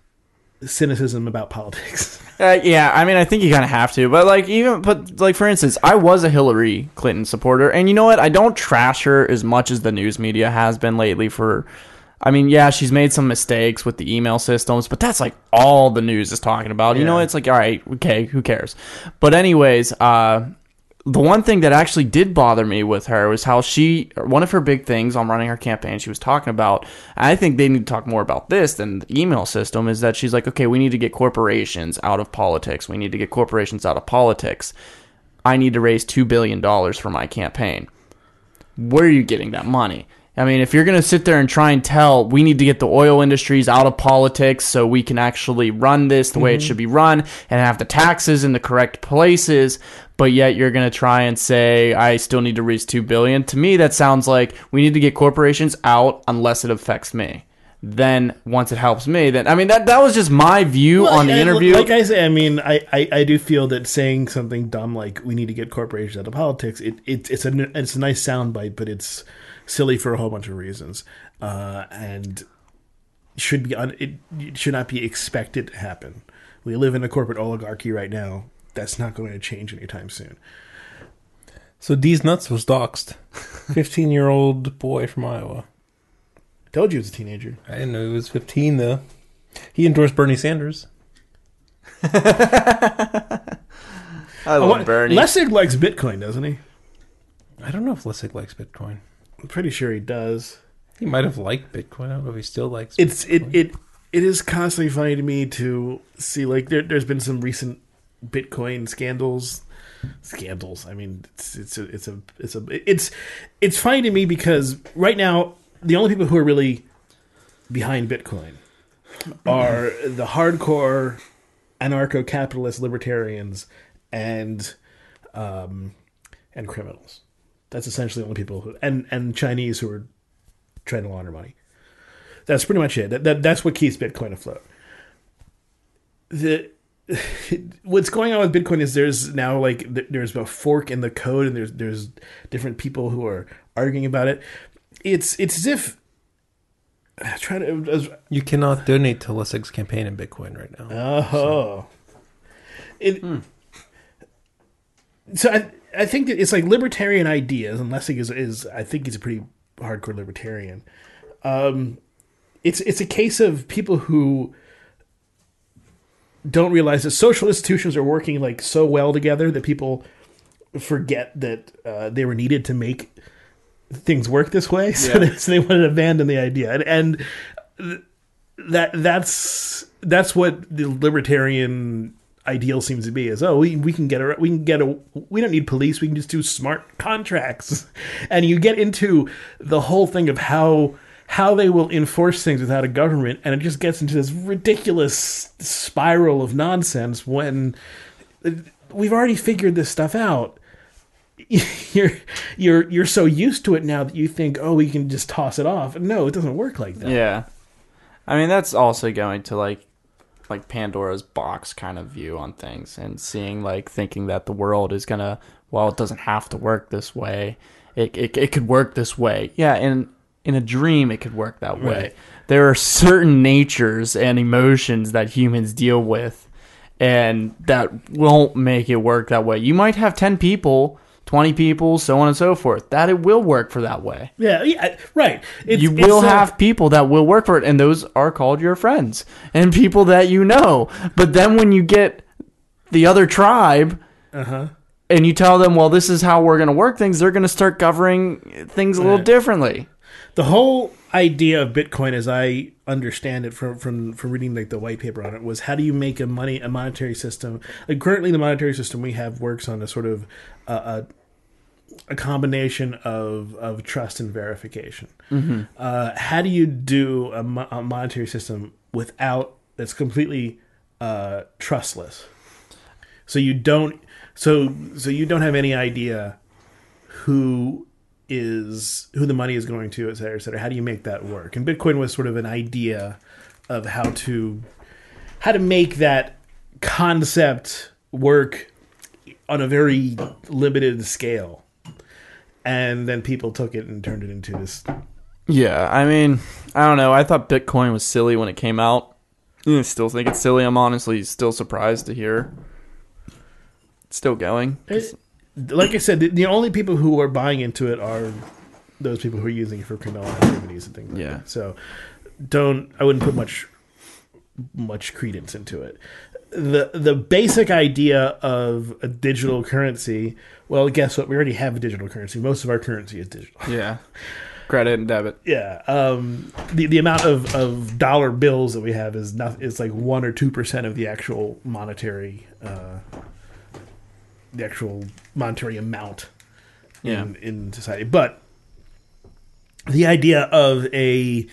cynicism about politics. <laughs> Uh, yeah, I mean, I think you kind of have to, but like even, but like for instance, I was a Hillary Clinton supporter, and you know what? I don't trash her as much as the news media has been lately. For, I mean, yeah, she's made some mistakes with the email systems, but that's like all the news is talking about. You know, it's like, all right, okay, who cares? But anyways, uh, the one thing that actually did bother me with her was how she one of her big things on running her campaign she was talking about i think they need to talk more about this than the email system is that she's like okay we need to get corporations out of politics. We need to get corporations out of politics. I need to raise $2 billion for my campaign. Where are you getting that money? I mean, if you're going to sit there and try and tell we need to get the oil industries out of politics so we can actually run this the way it mm-hmm. should be run and have the taxes in the correct places, but yet you're going to try and say I still need to raise 2 billion, to me that sounds like we need to get corporations out unless it affects me. Then once it helps me, then I mean that that was just my view on the Well, interview. Like I say, I mean, I, I, I do feel that saying something dumb like "we need to get corporations out of politics" it, it it's a it's a nice soundbite, but it's silly for a whole bunch of reasons, uh, and should be un, it, it should not be expected to happen. We live in a corporate oligarchy right now. That's not going to change anytime soon. So Deez Nuts was doxxed. <laughs> Fifteen year old boy from Iowa. Told you, he was a teenager. I didn't know he was fifteen though. He endorsed Bernie Sanders. <laughs> I love What- Bernie. Lessig likes Bitcoin, doesn't he? I don't know if Lessig likes Bitcoin. I'm pretty sure he does. He might have liked Bitcoin. I don't know if he still likes. it's it it it is constantly funny to me to see like there, there's been some recent Bitcoin scandals. Scandals. I mean, it's it's a it's a it's a it's it's funny to me because right now the only people who are really behind Bitcoin are the hardcore anarcho-capitalist libertarians and um and criminals. That's essentially the only people who and and Chinese who are trying to launder money. That's pretty much it. That, that that's what keeps Bitcoin afloat. The <laughs> what's going on with Bitcoin is there's now like there's a fork in the code, and there's there's different people who are arguing about it. It's it's as if trying to. As, you cannot donate to Lessig's campaign in Bitcoin right now. oh, it. So I I think that it's like libertarian ideas, and Lessig is is I think he's a pretty hardcore libertarian. Um, it's it's a case of people who don't realize that social institutions are working like so well together that people forget that uh, they were needed to make things work this way. <laughs> So, Yeah. they, so they wanted to abandon the idea, and, and that that's that's what the libertarian ideal seems to be is oh we, we can get a we can get a we don't need police we can just do smart contracts <laughs> and you get into the whole thing of how how they will enforce things without a government and it just gets into this ridiculous spiral of nonsense when we've already figured this stuff out <laughs> you're you're you're so used to it now that you think oh we can just toss it off no it doesn't work like that Yeah. I mean, that's also going to like like Pandora's box kind of view on things and seeing like thinking that the world is to well, it doesn't have to work this way. It it it could work this way. Yeah, in in a dream it could work that way. Right. There are certain natures and emotions that humans deal with and that won't make it work that way. You might have 10 people, 20 people, so on and so forth. That it will work for that way yeah yeah right it's, you will have people that will work for it, and those are called your friends and people that you know. But then when you get the other tribe uh-huh and you tell them, well, this is how we're going to work things, they're going to start governing things a little differently. The whole idea of Bitcoin, as I understand it from from from reading like the white paper on it, was how do you make a money a monetary system? Like currently, the monetary system we have works on a sort of uh, a a combination of of trust and verification. Uh, how do you do a, mo- a monetary system without that's completely uh, trustless? So you don't so so you don't have any idea who is who the money is going to, et cetera, et cetera. How do you make that work? And Bitcoin was sort of an idea of how to how to make that concept work on a very limited scale. And then people took it and turned it into this. Yeah, I mean, I don't know. I thought Bitcoin was silly when it came out. I still think it's silly. I'm honestly still surprised to hear it's still going. 'Cause- Like I said, the, the only people who are buying into it are those people who are using it for criminal activities and things like Yeah. that. So don't I wouldn't put much much credence into it. The the basic idea of a digital currency, well, guess what? We already have a digital currency. Most of our currency is digital. yeah, credit and debit. Yeah. Um, the the amount of, of dollar bills that we have is not is like one or two percent of the actual monetary uh, the actual monetary amount Yeah. in in society. But the idea of a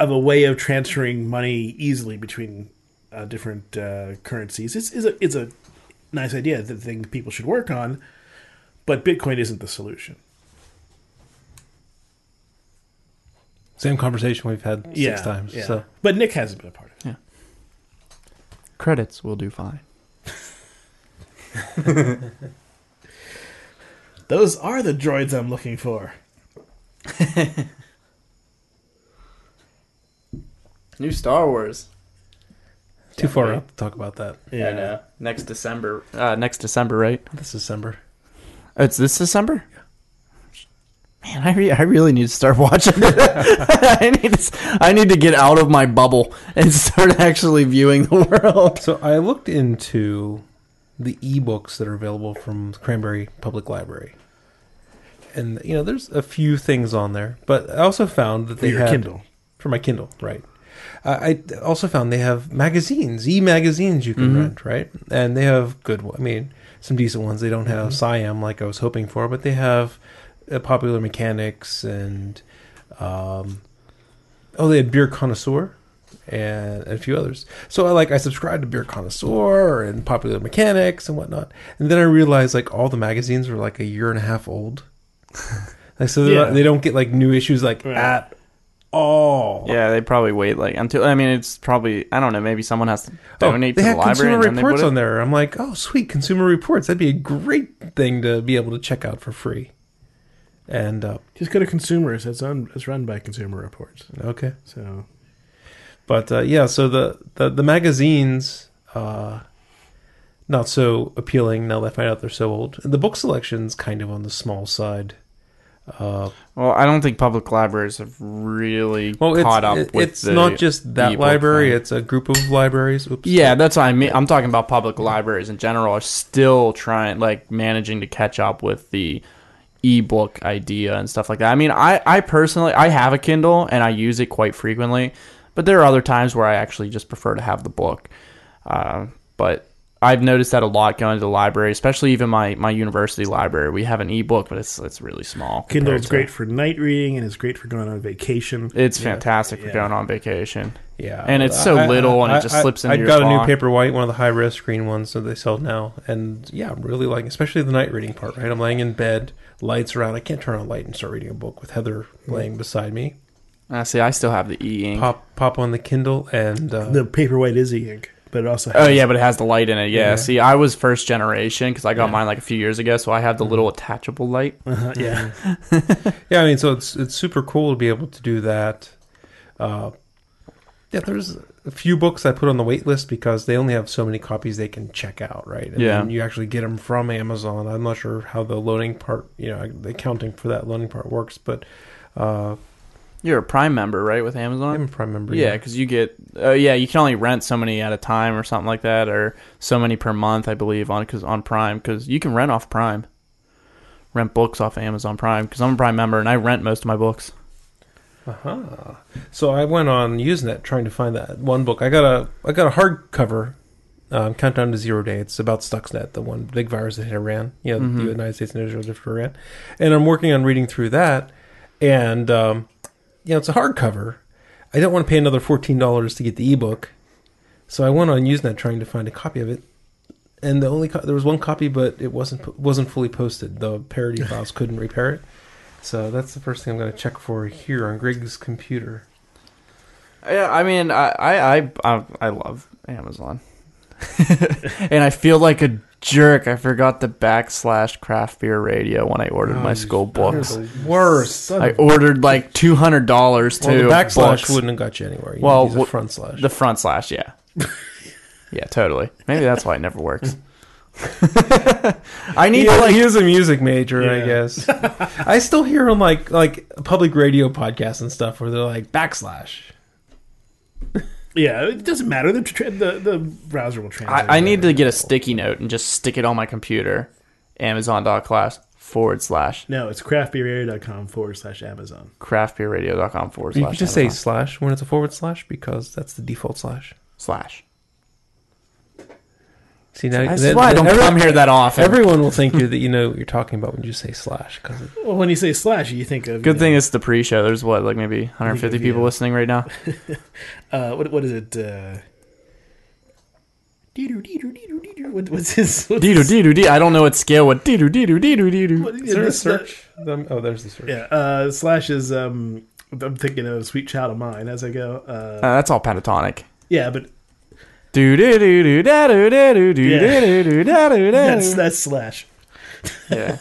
of a way of transferring money easily between uh, different uh, currencies is is a is a nice idea. The thing people should work on, but Bitcoin isn't the solution. Same conversation we've had six yeah, times. yeah. So but Nick hasn't been a part of it. Yeah. Credits will do fine. <laughs> Those are the droids I'm looking for. <laughs> New Star Wars. too far right. out to talk about that Yeah. Next December. Uh, next December, right? this December. Oh, It's this December. Man, I, re- I really need to start watching it. <laughs> I need to, s- I need to get out of my bubble and start actually viewing the world. So I looked into the ebooks that are available from Cranberry Public Library, and you know, there's a few things on there, but I also found that they had Kindle. for my Kindle, right? I also found they have magazines, e magazines you can Mhm. rent, right? And they have good. I mean, some decent ones. They don't have Mhm. Siam like I was hoping for, but they have uh, popular mechanics and um, oh, they had Beer Connoisseur and, and a few others. So I like I subscribed to Beer Connoisseur and Popular Mechanics and whatnot, and then I realized like all the magazines were like a year and a half old. <laughs> like so they're Yeah. not- they don't get like new issues like Right. at all. Yeah, they probably wait like until. I mean, it's probably I don't know. Maybe someone has to donate Oh, donate they to the had library consumer and then they reports on there. I'm like, oh, sweet, consumer reports. That'd be a great thing to be able to check out for free. And uh, Just go to consumers. It's on. It's run by Consumer Reports. okay, So but uh, yeah, so the the, the magazines, uh, not so appealing now that I find out they're so old. And the book selection's kind of on the small side. Uh, Well, I don't think public libraries have really well, caught up it- with. it's the not just that library; thing. it's a group of libraries. Oops. Yeah, that's what I mean. I'm talking about public libraries in general are still trying, like, managing to catch up with the ebook idea and stuff like that. I mean, I, I personally, I have a Kindle and I use it quite frequently, but there are other times where I actually just prefer to have the book. Uh, but I've noticed that a lot going to the library, especially even my, my university library. We have an ebook, but it's it's really small. Kindle compared is to- great for night reading and it's great for going on vacation. It's Yeah. fantastic for Yeah. going on vacation. Yeah, And it's so little and it just slips into I your got a new pocket. paper white, one of the high res screen ones that they sell now, and yeah, I'm really liking, especially the night reading part. Right, I'm laying in bed, lights around. I can't turn on a light and start reading a book with Heather laying beside me. Uh, see, I still have the e ink. Pop pop on the Kindle and uh, The Paperwhite is e-ink, but it also Oh yeah, but it has the light in it. Yeah. Yeah. See, I was first generation because I got Yeah. mine like a few years ago, so I have the little attachable light. <laughs> uh yeah. <laughs> yeah, I mean, so it's it's super cool to be able to do that. Uh, yeah, there's a few books I put on the wait list because they only have so many copies they can check out, right? And Yeah. then you actually get them from Amazon. I'm not sure how the loading part, you know, the accounting for that loading part works, but uh, You're a Prime member, right, with Amazon? I'm a Prime member. yeah, because you get, uh, yeah, you can only rent so many at a time or something like that, or so many per month, I believe, on cause on Prime, because you can rent off Prime, rent books off Amazon Prime, because I'm a Prime member and I rent most of my books. Uh-huh. So I went on Usenet trying to find that one book. I got a I got a hardcover, um, Countdown to Zero Day. It's about Stuxnet, the one big virus that hit Iran. You know, Mhm. the United States and Israel different Iran. And I'm working on reading through that, and um, you know, it's a hardcover. I don't want to pay another fourteen dollars to get the ebook, so I went on Usenet trying to find a copy of it. And the only co- there was one copy, but it wasn't wasn't fully posted. The parity <laughs> files couldn't repair it. So that's the first thing I'm going to check for here on Greg's computer. Yeah, I mean, I I I, I, I love Amazon, <laughs> and I feel like a jerk. I forgot the backslash craft beer radio when I ordered my school books. Worst. I ordered like two hundred dollars well, too. the backslash books. wouldn't have got you anywhere. You Well, well, use a wh- front slash. The front slash, yeah, <laughs> yeah, totally. Maybe that's why it never works. <laughs> I need he, to like he is a music major, I guess. I still hear him like like public radio podcasts and stuff where they're like backslash. Yeah, it doesn't matter. The tra- the, the browser will translate. I, I need to get a sticky note and just stick it on my computer. Amazon.class forward slash No, it's craftbeerradio.com forward slash Amazon. craftbeerradio.com forward slash. You can just say slash when it's a forward slash because that's the default slash. slash. See now That's that- why I don't every- come here that often. Everyone will think you that you know what you're talking about when you say slash because Well, when you say slash, you think of Good you thing it's the pre-show. There's what, like maybe 150 people yeah. listening right now. <laughs> uh, what what is it? Uh, dee-doo, dee-doo, dee-doo, dee-doo. What, what's his? What's Dee his- doo dee doo. I don't know what scale. What dee doo dee doo dee doo dee doo. what- is there a search? Oh, there's the search. Yeah, uh, slash is. Um, I'm thinking of "Sweet Child of Mine" as I go. Uh, Uh, that's all pentatonic. yeah, but Do do do do da do da do do Yeah. do do da do da. that's that's slash. Yeah.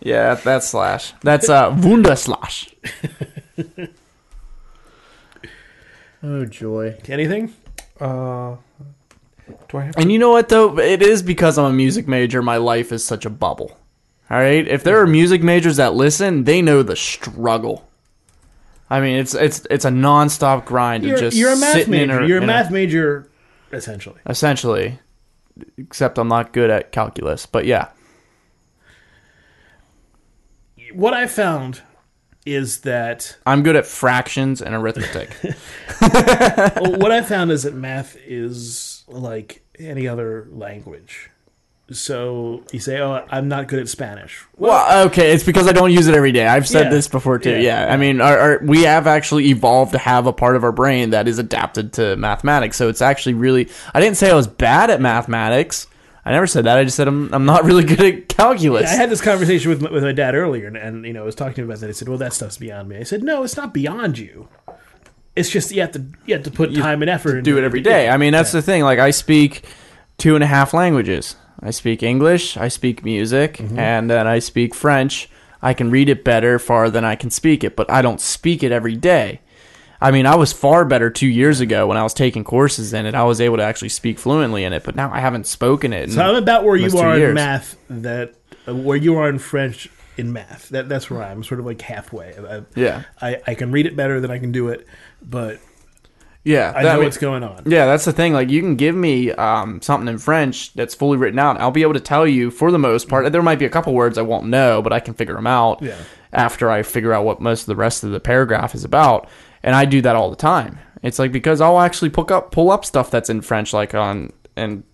Yeah, that's slash. That's uh Wunderslash. Oh joy. Anything? Uh, do I have? And you know what though? It is because I'm a music major. My life is such a bubble. All right. If there are music majors that listen, they know the struggle. I mean, it's it's it's a nonstop grind You're, just you're a math sitting major. a, you're a in math major, essentially. essentially. Except I'm not good at calculus, but yeah. what I found is that I'm good at fractions and arithmetic. <laughs> what I found is that math is like any other language. So you say, "Oh, I'm not good at Spanish." well, okay, it's because I don't use it every day. I've said Yeah. this before too. Yeah. Yeah, I mean, our, our, we have actually evolved to have a part of our brain that is adapted to mathematics. So it's actually really. I didn't say I was bad at mathematics. I never said that. I just said I'm I'm not really good at calculus. I had this conversation with my, with my dad earlier, and, and you know, I was talking to him about that. He said, "Well, that stuff's beyond me." I said, "No, it's not beyond you. It's just you have to you have to put time and effort. do into it every day. I mean, that's the thing. Like, I speak two and a half languages. I speak English, I speak music, Mm-hmm. and then I speak French. I can read it better far than I can speak it, but I don't speak it every day. I mean, I was far better two years ago when I was taking courses in it. I was able to actually speak fluently in it, but now I haven't spoken it. So I'm about where you are in math. That uh, where you are in French in math. That that's where I'm sort of like halfway. I, yeah, I, I can read it better than I can do it, but yeah. I know mean- what's going on. Yeah, that's the thing. Like, you can give me um, something in French that's fully written out. I'll be able to tell you, for the most part, there might be a couple words I won't know, but I can figure them out Yeah. after I figure out what most of the rest of the paragraph is about. And I do that all the time. It's like because I'll actually pull up pull up stuff that's in French, like on and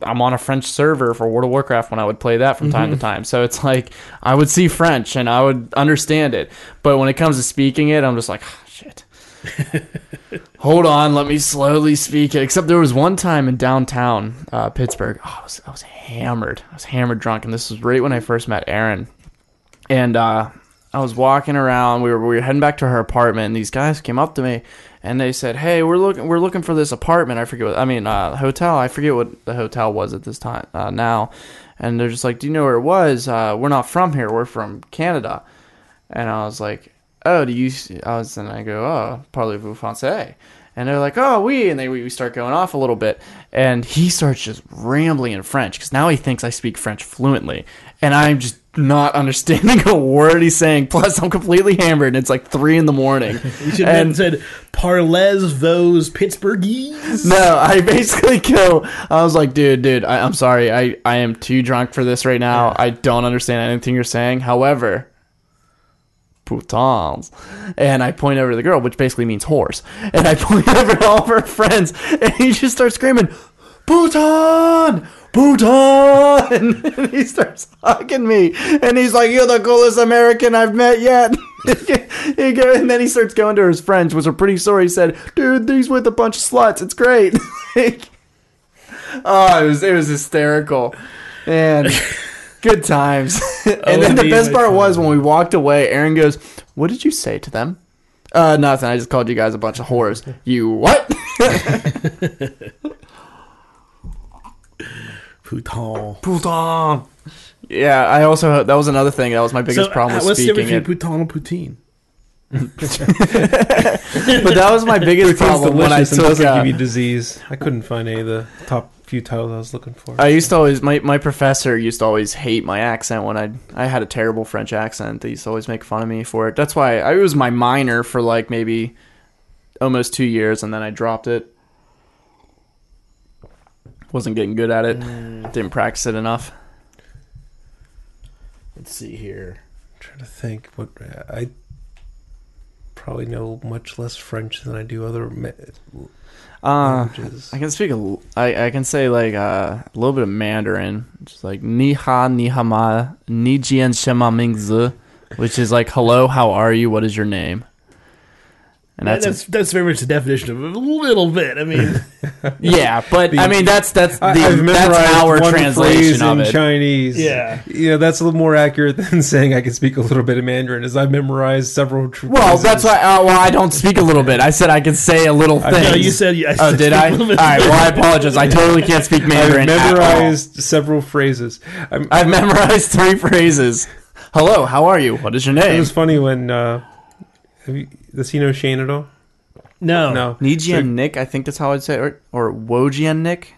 I'm on a French server for World of Warcraft when I would play that from time to time. So it's like I would see French and I would understand it, but when it comes to speaking it, I'm just like "Ah, shit. <laughs> Hold on, let me slowly speak it. Except there was one time in downtown uh, Pittsburgh, oh, I was I was hammered. I was hammered drunk, and this was right when I first met Aaron. And uh, I was walking around. We were we were heading back to her apartment, and these guys came up to me, and they said, "Hey, we're looking we're looking for this apartment. I forget what I mean uh, hotel. I forget what the hotel was at this time uh, now." And they're just like, "Do you know where it was? Uh, we're not from here. We're from Canada." And I was like, "Oh, do you?" I was, and I go, "Oh, parlez-vous français?" And they're like, "Oh, we," and they we start going off a little bit, and he starts just rambling in French because now he thinks I speak French fluently, and I'm just not understanding a word he's saying. Plus, I'm completely hammered, and it's like three in the morning. <laughs> You should have and said "Parlez vos Pittsburghese. no, I basically go. I was like, dude, dude, I, I'm sorry, I I am too drunk for this right now. I don't understand anything you're saying. However. Putans. And I point over to the girl, which basically means horse. And I <laughs> point over to all of her friends, and he just starts screaming, Putain! Putain! <laughs> And he starts hugging me. And he's like, You're the coolest American I've met yet. <laughs> And then he starts going to his friends, which are pretty sore. He said, Dude, these with a bunch of sluts. It's great. <laughs> oh, it was, it was hysterical. And good times. and then the best part was when we walked away, Aaron goes, What did you say to them? Uh, nothing. I just called you guys a bunch of whores. You what? Putain. Putain. Yeah, I also that was another thing. That was my biggest So, problem uh, with what's the speaking difference it. between Putain and Poutine? <laughs> But that was my biggest It's problem when I delicious and took. doesn't uh, give you disease. I couldn't find any of the top few titles I was looking for. I used to always my, my professor used to always hate my accent when I I had a terrible French accent. They used to always make fun of me for it. That's why I it was my minor for like maybe almost two years, and then I dropped it. Wasn't getting good at it. Didn't practice it enough. Let's see here. I'm trying to think what I probably know much less French than I do other ma- Uh, languages. I can speak a l- I, I can say like uh, a little bit of Mandarin, just like ni ha ni ha ma ni jian shema ming zi, which is like hello, how are you? What is your name? And That's that's, that's, that's very much the definition of a little bit. I mean, <laughs> yeah, but I mean that's that's the I, have that's our one translation phrase of in it. Chinese. Yeah. you know that's a little more accurate <laughs> than saying I can speak a little bit of Mandarin. as I've memorized several. Tr- Well, phrases. that's why. Uh, well, I don't speak a little bit. I said I can say a little thing. no, you said I Oh, did a I? All little bit. right. Well, I apologize. I totally can't speak <laughs> I've Mandarin. at all. memorized several phrases. I'm, I've memorized three phrases. Hello, how are you? What is your name? it was funny when. Uh, have you, does he know Shane at all? No, No. Nijian Nick, I think that's how I'd say it. Or, or Wojian Nick.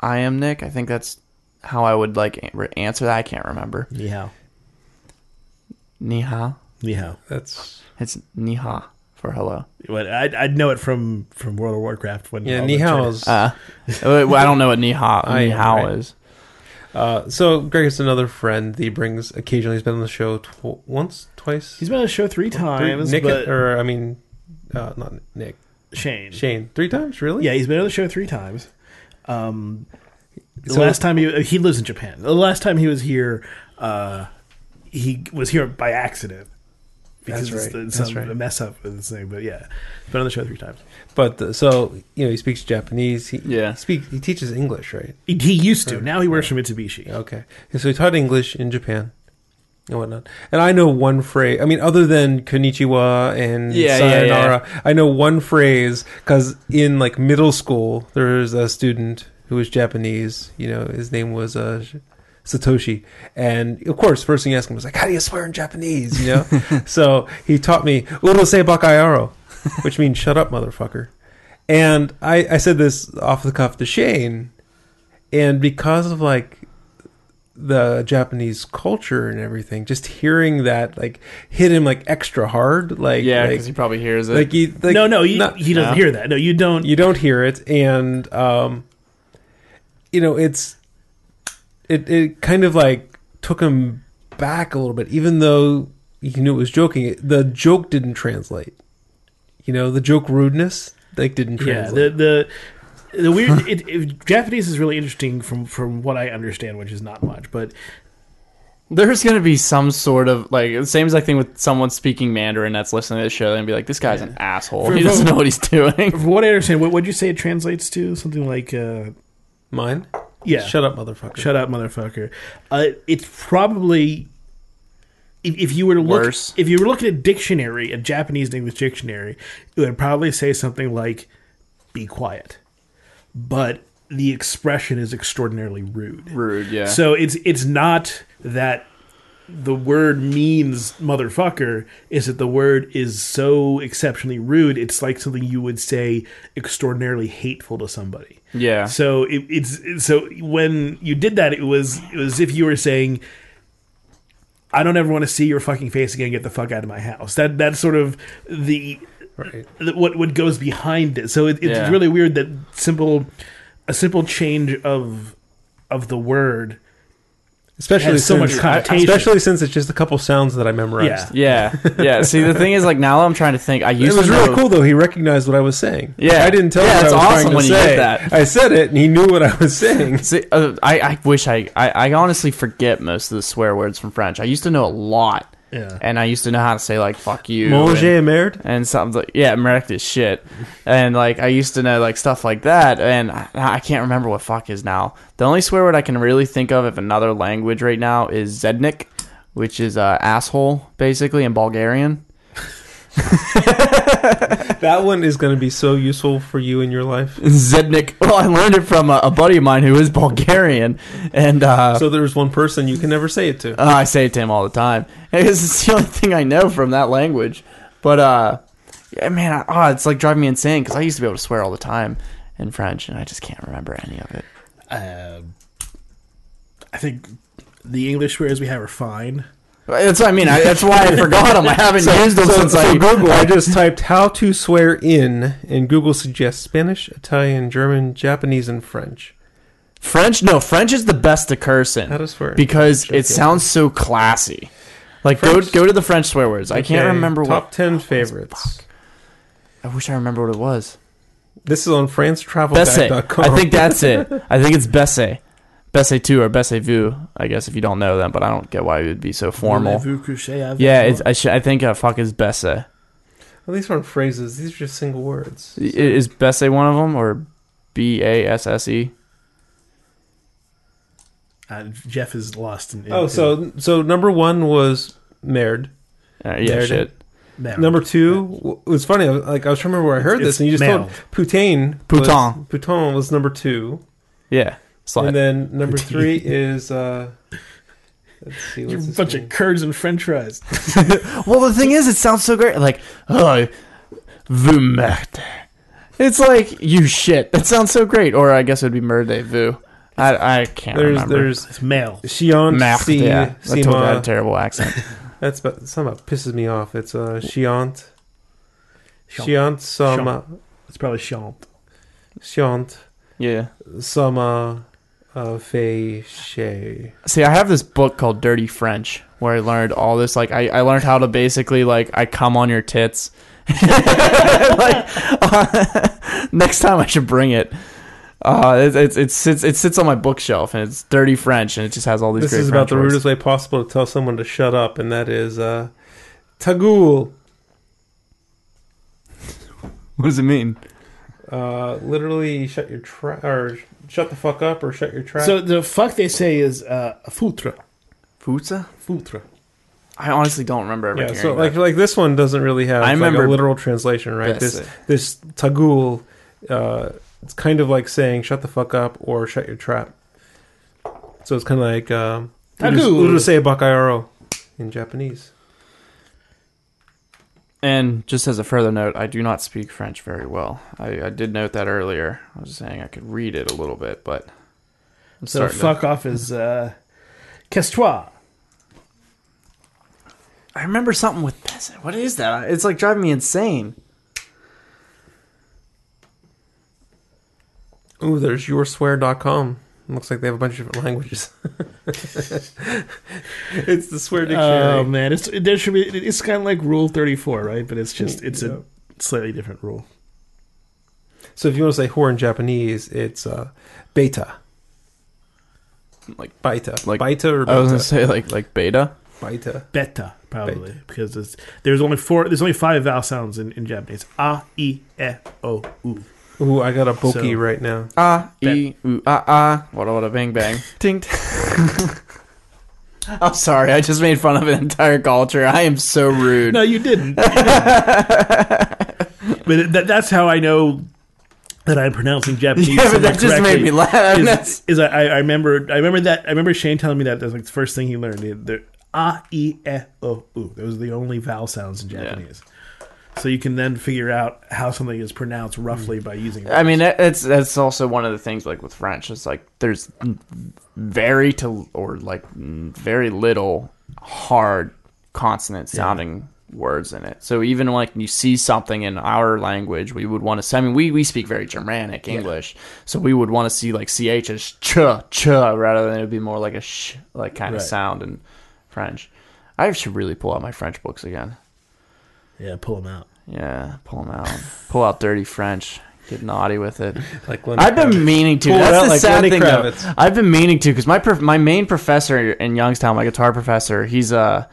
I am Nick. I think that's how I would like answer that. I can't remember. Ni hao. Ni ha. Ni hao. That's It's ni ha for hello. But I'd, I'd know it from, from World of Warcraft when yeah. all Ni the hao China- is. Uh, well, I don't know what ni ha <laughs> I ni am, hao right. is. Uh, so Greg is another friend that he brings occasionally. He's been on the show tw- once, twice. He's been on the show three Three- times, Nick, but or I mean, uh, not Nick, Shane. Shane, three times, really? Yeah, he's been on the show three times. Um, the So- last time he he lives in Japan. The last time he was here, uh, he was here by accident. That's it's right, the- that's some right. a mess up with this thing. But yeah, he's been on the show three times. But uh, so you know, he speaks Japanese. He, Yeah. he speak. He teaches English, right? He, he used to. Now he works for Mitsubishi. Okay. And so he taught English in Japan and whatnot. And I know one phrase. I mean, other than konnichiwa and Yeah, yeah, sayonara, I know one phrase because in like middle school, there was a student who was Japanese. You know, his name was uh, Satoshi. And of course, first thing you ask him was like, how do you swear in Japanese? You know? <laughs> so he taught me, urusei bakayaro, which means shut up, motherfucker. And I, I said this off the cuff to Shane. And because of like the Japanese culture and everything, just hearing that like hit him like extra hard, like Yeah, like, because he probably hears it. like, he, like no, no, he, not- he doesn't No. hear that. No, you don't. you don't hear it, and um, you know it's it it kind of like took him back a little bit, even though he knew it was joking. The joke didn't translate. You know, the joke rudeness like didn't yeah, translate. the the the weird it, it, Japanese is really interesting from from what I understand, which is not much, but There's gonna be some sort of like the same exact thing with someone speaking Mandarin that's listening to the show and be like, "This guy's an asshole. For- he doesn't know what he's doing." from what I understand, what would you say it translates to? Something like, uh, Mine, yeah, shut up, motherfucker. Shut up, motherfucker. Uh, it's probably if, if you were to look Worse. if you were looking at dictionary, a Japanese English dictionary, it would probably say something like "be quiet," but the expression is extraordinarily rude. Rude, yeah. So it's it's not that the word means motherfucker is that the word is so exceptionally rude it's like something you would say extraordinarily hateful to somebody yeah, so it, it's so when you did that, it was it was as if you were saying, "I don't ever want to see your fucking face again. Get the fuck out of my house." That that's sort of the, Right. what what goes behind it. So it, it's Yeah. really weird that simple a simple change of of the word. Especially has so much since, connotation. especially since it's just a couple sounds that I memorized. Yeah. yeah, yeah. See, the thing is, like now I'm trying to think. I used It used was to really know, cool though. He recognized what I was saying. Yeah. I didn't tell Yeah, him it's what I was awesome trying when to you say. did that. I said it, and he knew what I was <laughs> saying. See, uh, I, I wish I, I, I honestly forget most of the swear words from French. I used to know a lot, Yeah. and I used to know how to say like "fuck you" Manger and, merde. and something like yeah, merde is shit, and like I used to know like stuff like that, and I, I can't remember what "fuck" is now. The only swear word I can really think of of another language right now is "zednik," which is uh, asshole basically in Bulgarian. <laughs> That one is going to be so useful for you in your life. Zednik. Well, I learned it from a, a buddy of mine who is Bulgarian, and uh, So there's one person you can never say it to. Uh, I say it to him all the time. <laughs> Because it's the only thing I know from that language. But uh, yeah, man, I, oh, it's like driving me insane because I used to be able to swear all the time in French, and I just can't remember any of it. Uh, I think the English swears we have are fine. That's what I mean. I, that's why I forgot them. I haven't used them So, since so I Google, I just <laughs> typed how to swear in, and Google suggests Spanish, Italian, German, Japanese, and French. French. No, French is the best to curse in How to swear because Okay. it sounds so classy. Like French. go go to the French swear words. I can't Okay, remember top what. ten oh, favorites. I wish I remember what it was. This is on Besse. FranceTravelGuide.com. I think that's it. <laughs> I think it's Besse. Besse two or Besse vu. I guess if you don't know them, but I don't get why it would be so formal. Voulez-vous coucher avec Yeah, moi? it's, I, sh- I think uh, fuck is Besse. I- Well, these aren't phrases; these are just single words. Is Besse one of them or B A S S E? Uh, Jeff is lost in. in Oh, so so number one was merde. Uh, yeah, There it shit. no. Number two w- it was funny. I was, like I was trying to remember where I heard It's- this, and you just it's told merde. Putain. Poutin. Was, Poutin was number two, Yeah, slide. and then number three is. uh Let's see. You're What's a bunch name? of curds and French fries. <laughs> well, the thing is, it sounds so great. Like, oh, vous merde. It's like you shit. That sounds so great. Or I guess it would be merde vu. I I can't There's remember. there's It's male. Chiant Merde, si, yeah. I told you I had a terrible accent. <laughs> That's about, somehow pisses me off. It's uh Chiant. Chiant. Chiant some It's probably chant. Chiant yeah. some uh, Uh, Fei Shay. See, I have this book called Dirty French where I learned all this. Like, I, I learned how to basically like I come on your tits. <laughs> like, <laughs> next time I should bring it. Uh, it, it, it sits it sits on my bookshelf and it's dirty French and it just has all these. This great is about French the words. rudest way possible to tell someone to shut up, and that is uh, tagoul. What does it mean? Uh, literally, shut your trap or shut the fuck up or shut your trap. So the fuck they say is uh, foutre. Futsa? Foutre. I honestly don't remember ever yeah, hearing so that. like like this one doesn't really have I like, remember- a literal translation, right? Yes, This it- this tagoul, uh, it's kind of like saying "shut the fuck up" or "shut your trap." So it's kind of like um, Tagoul. urusei bakayaro in Japanese. And just as a further note, I do not speak French very well. I, I did note that earlier. I was saying I could read it a little bit, but I'm So starting to- fuck off is uh, qu'est-ce I remember something with peasant. What is that? It's like driving me insane. Ooh, there's youswear.com. It looks like they have a bunch of different languages. <laughs> it's the swear dictionary. Oh man, it's there should be. It's kind of like Rule Thirty Four, right? But it's just it's Yeah. a slightly different rule. so if you want to say whore in Japanese, it's uh, beta. Like Baita. Like- Baita or I was gonna say, like like beta. Baita. Beta probably because it's, there's only four. There's only five vowel sounds in, in Japanese. A i e o u. Ooh, I got a boki So- right now. Ah e ooh ah ah. What what a bang bang. <laughs> Ting. I'm sorry. I just made fun of an entire culture. I am so rude. No, you didn't. You didn't. <laughs> but it, that, that's how I know that I'm pronouncing Japanese. yeah, but that just made me laugh. <laughs> Is, that's is I, I remember I remember that I remember Shane telling me that that's like the first thing he learned. The, the a e e o u. Those are the only vowel sounds in Japanese. So you can then figure out how something is pronounced roughly by using. I mean, that- it's that's also one of the things like with French. It's like there's very to or like very little hard consonant sounding words in it. So even like you see something in our language, we would want to. say I mean, we we speak very Germanic English, so we would want to see like ch as ch ch rather than it would be more like a sh like kind of sound in French. I should really pull out my French books again. Yeah, pull them out. Yeah, pull them out. pull out dirty French. Get naughty with it. <laughs> Like Lenny I've been Kravitz. meaning to. Pull That's the like sad Lenny thing, though. Kravitz. I've been meaning to because my prof- my main professor in Youngstown, my guitar professor, he's uh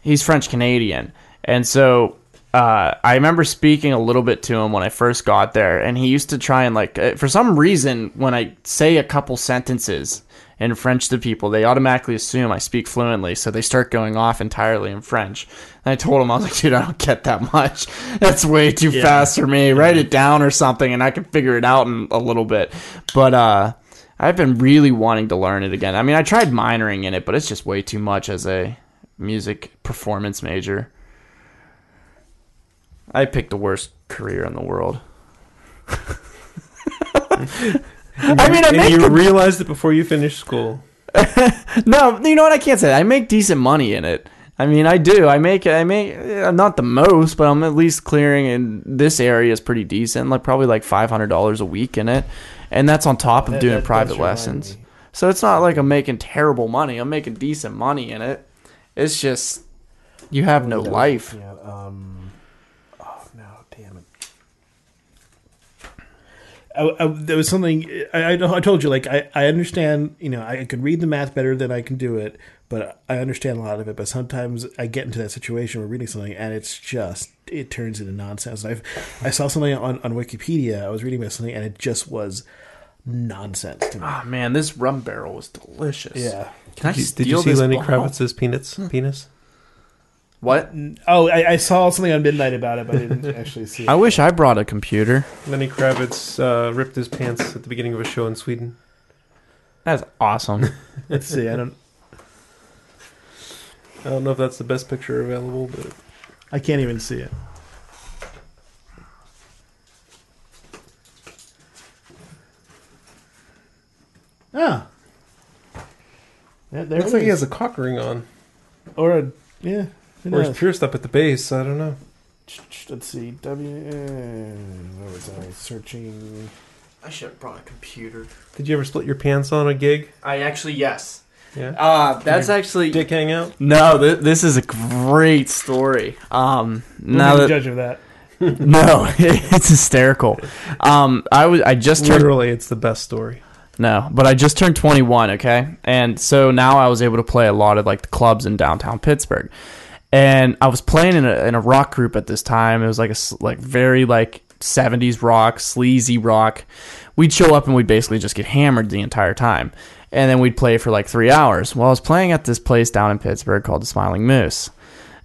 he's French Canadian, and so uh, I remember speaking a little bit to him when I first got there, and he used to try and like uh, for some reason when I say a couple sentences in French to people, they automatically assume I speak fluently, so they start going off entirely in French. And I told them, I was like, dude, I don't get that much. <laughs> That's way too Yeah. fast for me. Write it down or something, and I can figure it out in a little bit. But uh, I've been really wanting to learn it again. I mean, I tried minoring in it, but it's just way too much as a music performance major. I picked the worst career in the world. <laughs> <laughs> I mean, I and make you good- realized it before you finished school. <laughs> no, you know what? I can't say that. I make decent money in it. I mean, I do. I make. I make. uh, Not the most, but I'm at least clearing in this area is pretty decent. Like probably like five hundred dollars a week in it, and that's on top of That- doing that- private lessons. me. So it's not like I'm making terrible money. I'm making decent money in it. It's just you have no What life. looking at? Um, oh no, damn it! I, I, there was something I, I, I told you. Like I, I understand. You know, I could read the math better than I can do it, but I understand a lot of it. But sometimes I get into that situation where reading something and it's just it turns into nonsense. I've I saw something on on Wikipedia. I was reading about something and it just was nonsense to me. Oh man, this rum barrel was delicious. Yeah. Can I Did you, steal did you see this Lenny bottle? Kravitz's peanuts? Hmm. Penis? What? Oh, I, I saw something on Midnight about it, but I didn't <laughs> actually see it. I wish I brought a computer. Lenny Kravitz uh, ripped his pants at the beginning of a show in Sweden. That's awesome. <laughs> Let's see. I don't. I don't know if that's the best picture available, but I can't even see it. Ah. Yeah, there looks it like he has a cock ring on. or a yeah. Who Or knows? it's pierced up at the base. I don't know. Let's see. W. Uh, where was I searching? I should have brought a computer. Did you ever split your pants on a gig? I actually yes. Yeah. Uh, that's actually Dick hang out? no. Th- this is a great story. Um, now We'll be the that judge of that. <laughs> no, <laughs> it's hysterical. Um, I was I just turned Literally, it's the best story. No, but I just turned 21, okay? And so now I was able to play a lot of like the clubs in downtown Pittsburgh. And I was playing in a, in a rock group at this time. It was like a like very like 70s rock, sleazy rock. We'd show up and we'd basically just get hammered the entire time. And then we'd play for like 3 hours. Well, I was playing at this place down in Pittsburgh called the Smiling Moose.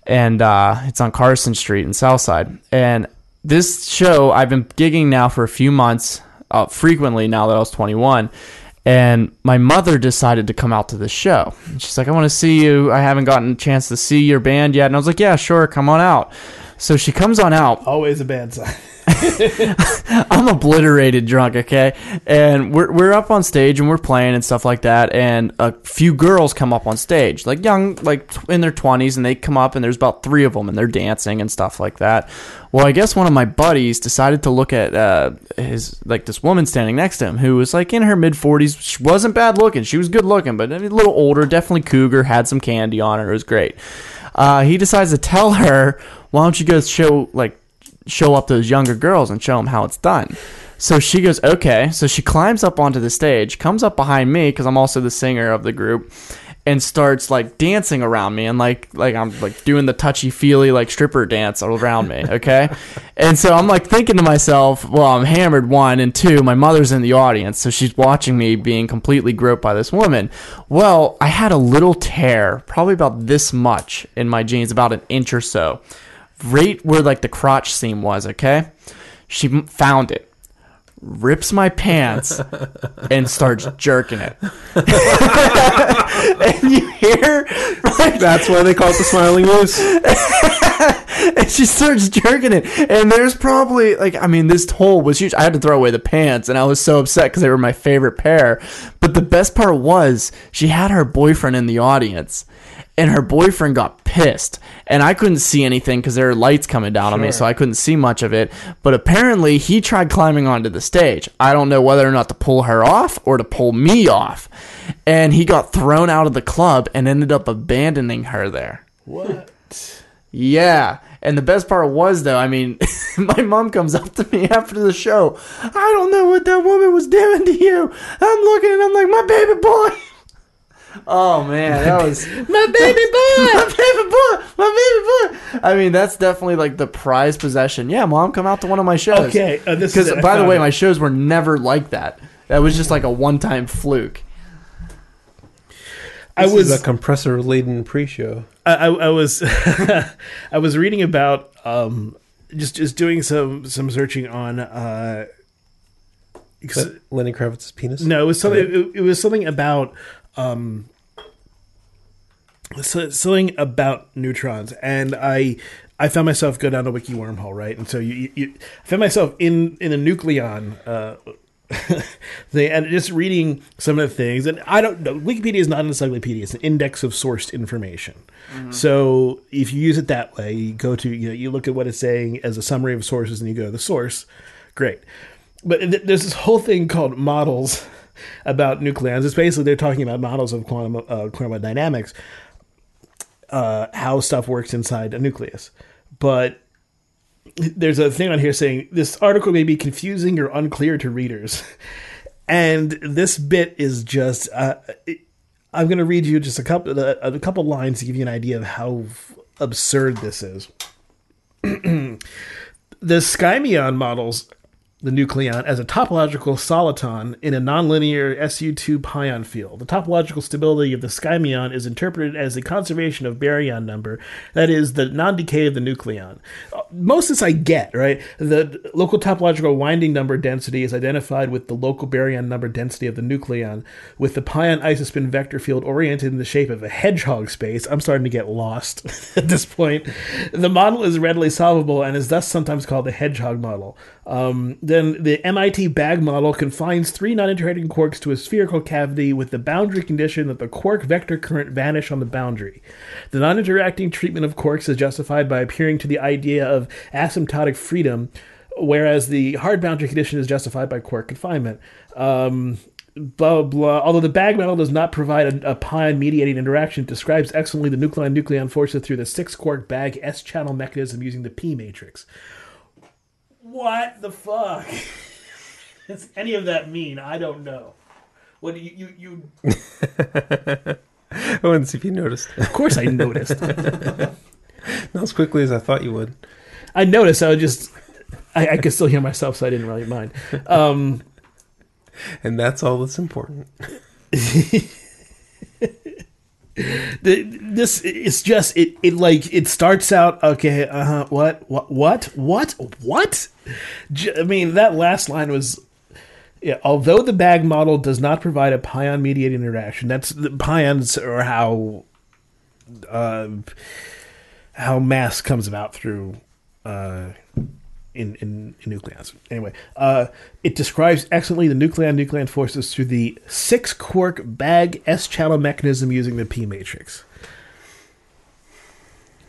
And uh, it's on Carson Street in Southside. And this show I've been gigging now for a few months uh, frequently now that I was 21. And my mother decided to come out to the show. She's like, I want to see you. I haven't gotten a chance to see your band yet. And I was like, Yeah, sure, come on out. So she comes on out. Always a bad sign. <laughs> I'm obliterated drunk, okay? And we're we're up on stage and we're playing and stuff like that. And a few girls come up on stage, like young, like in their 20s, and they come up and there's about three of them and they're dancing and stuff like that. Well, I guess one of my buddies decided to look at uh, his like this woman standing next to him who was like in her mid 40s. She wasn't bad looking. She was good looking, but a little older, definitely cougar. Had some candy on her. It was great. Uh, he decides to tell her, "Why don't you go show like show up those younger girls and show them how it's done. So she goes, okay. So she climbs up onto the stage, comes up behind me because I'm also the singer of the group, and starts like dancing around me and like like I'm like doing the touchy feely like stripper dance around me. Okay, <laughs> and so I'm like thinking to myself, well, I'm hammered one and two. My mother's in the audience, so she's watching me being completely groped by this woman. Well, I had a little tear, probably about this much in my jeans, about an inch or so right where like the crotch seam was, okay? She found it, rips my pants, <laughs> and starts jerking it. <laughs> and you hear, like, That's why they call it the Smiling Moose. <laughs> and she starts jerking it. And there's probably like, I mean, this hole was huge. I had to throw away the pants, and I was so upset because they were my favorite pair. But the best part was she had her boyfriend in the audience. And her boyfriend got pissed, and I couldn't see anything because there were lights coming down on me, so I couldn't see much of it. But apparently, he tried climbing onto the stage. I don't know whether or not to pull her off or to pull me off. And he got thrown out of the club and ended up abandoning her there. What? Yeah. And the best part was though, I mean, <laughs> my mom comes up to me after the show. I don't know what that woman was doing to you. I'm looking and I'm like, my baby boy. Oh man, that was <laughs> my baby boy, <laughs> my baby boy, my baby boy. I mean, that's definitely like the prized possession. Yeah, mom, come out to one of my shows. Okay, uh, this is Because it. I by the way, it. my shows were never like that. That was just like a one-time fluke. I This was is a compressor laden pre-show. I, I, I was <laughs> I was reading about um, just just doing some some searching on uh, 'cause- Is that Lenny Kravitz's penis? no it was something it, it was something about um, so- something about neutrons and I I found myself go down a wiki wormhole right? And so you, you, I found myself in in a nucleon uh, <laughs> thing and just reading some of the things and I don't know Wikipedia is not an encyclopedia it's an index of sourced information. So if you use it that way you go to you know you look at what it's saying as a summary of sources and you go to the source great. But th- there's this whole thing called models <laughs> about nucleons it's basically they're talking about models of quantum uh, quantum dynamics uh, how stuff works inside a nucleus. But there's a thing on here saying this article may be confusing or unclear to readers. <laughs> And this bit is just uh, it- i'm going to read you just a couple a, a couple lines to give you an idea of how absurd this is. <clears throat> The skyrmion models the nucleon as a topological soliton in a nonlinear SU2 pion field. The topological stability of the skyrmion is interpreted as the conservation of baryon number, that is, the non decay of the nucleon. Uh, Most of this I get, right? The local topological winding number density is identified with the local baryon number density of the nucleon, with the pion isospin vector field oriented in the shape of a hedgehog space. I'm starting to get lost <laughs> at this point. The model is readily solvable and is thus sometimes called the hedgehog model. Um, then the MIT bag model confines three non-interacting quarks to a spherical cavity with the boundary condition that the quark vector current vanish on the boundary. The non-interacting treatment of quarks is justified by appearing to the idea of asymptotic freedom whereas the hard boundary condition is justified by quark confinement. Um, blah blah. Although the bag model does not provide a, a pion mediating interaction, it describes excellently the nucleon nucleon forces through the six quark bag S channel mechanism using the P matrix. What the fuck? <laughs> Does any of that mean? I don't know. What do you you? you <laughs> I wanted to see if you noticed. of course, I noticed. <laughs> Not as quickly as I thought you would. I noticed. I was just. I, I could still hear myself, so I didn't really mind. Um, And that's all that's important. This it's just it it like it starts out okay uh huh what what what what? What I mean that last line was yeah although the bag model does not provide a pion mediated interaction that's the pions or how uh how mass comes about through uh in, in, in nucleons. Anyway, uh, it describes excellently the nucleon nucleon forces through the six quark bag S channel mechanism using the P matrix.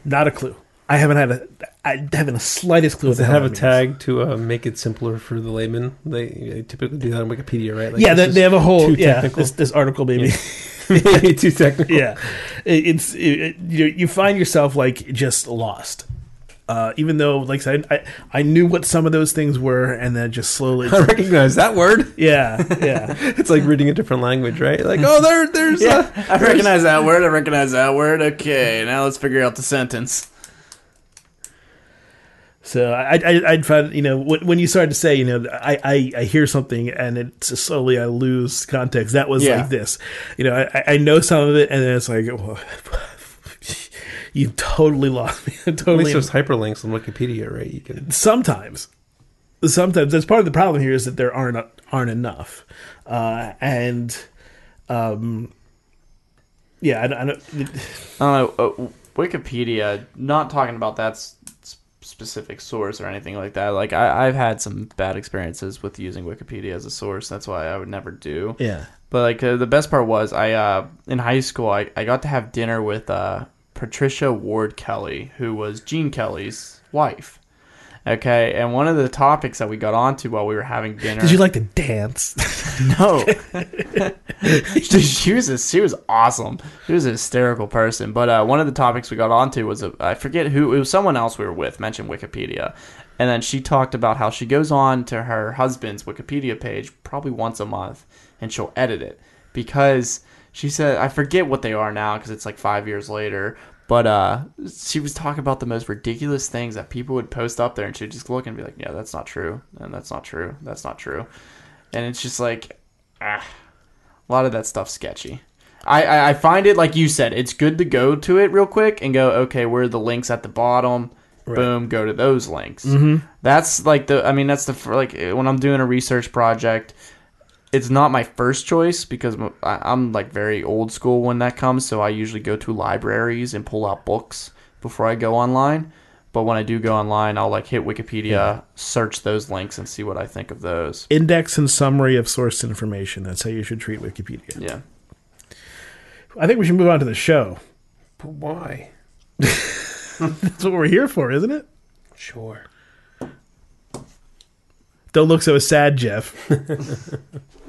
Not a clue. I haven't had a I haven't the slightest clue. Does it have a means. tag to uh, make it simpler for the layman? They, they typically do that on Wikipedia, right? Like, yeah, they, they have a whole yeah. technical. This this article maybe. is <laughs> <laughs> too technical. yeah, It- it's it, you you find yourself like just lost. Uh, even though, like I said, I, I knew what some of those things were, and then just slowly, <laughs> I recognize that word. yeah, yeah. <laughs> It's like reading a different language, right? Like, oh, there, there's. Uh, I recognize that word. I recognize that word. Okay, now let's figure out the sentence. So I, I, I'd find, you know, when, when you started to say, you know, I, I, I hear something and it's slowly I lose context. That was Yeah. like this, you know, I, I know some of it and then it's like, <laughs> well, you totally lost <laughs> me. at totally. least there's hyperlinks on Wikipedia, right? You can. sometimes, sometimes that's part of the problem here is that there aren't aren't enough, uh, and, um, yeah, I, don't- I don't. I don't know. Uh, Wikipedia. Not talking about that s- s- specific source or anything like that. Like I, I've had some bad experiences with using Wikipedia as a source. That's why I would never do. Yeah. But like uh, the best part was I uh, in high school I, I got to have dinner with uh, Patricia Ward Kelly, who was Gene Kelly's wife. Okay, and one of the topics that we got onto while we were having dinner. Did you like to dance? <laughs> No. <laughs> <laughs> she, she was a, she was awesome. She was a hysterical person. But uh, one of the topics we got onto was a, I forget who it was. Someone else we were with mentioned Wikipedia, and then she talked about how she goes on to her husband's Wikipedia page probably once a month, and she'll edit it because she said I forget what they are now because it's like five years later. But uh, she was talking about the most ridiculous things that people would post up there, and she'd just look and be like, "Yeah, that's not true, and that's not true, that's not true," and it's just like, ah, a lot of that stuff's sketchy. I, I, I find it like you said, it's good to go to it real quick and go, okay, where are the links at the bottom? Boom, go to those links. Mm-hmm. That's like the, I mean, that's the like when I'm doing a research project, it's not my first choice because I'm like very old school when that comes. So I usually go to libraries and pull out books before I go online. But when I do go online, I'll like hit Wikipedia, search those links, and see what I think of those. Index and summary of source information. That's how you should treat Wikipedia. Yeah. I think we should move on to the show. But why? <laughs> That's what we're here for, isn't it? Sure. Don't look so sad, Jeff. <laughs>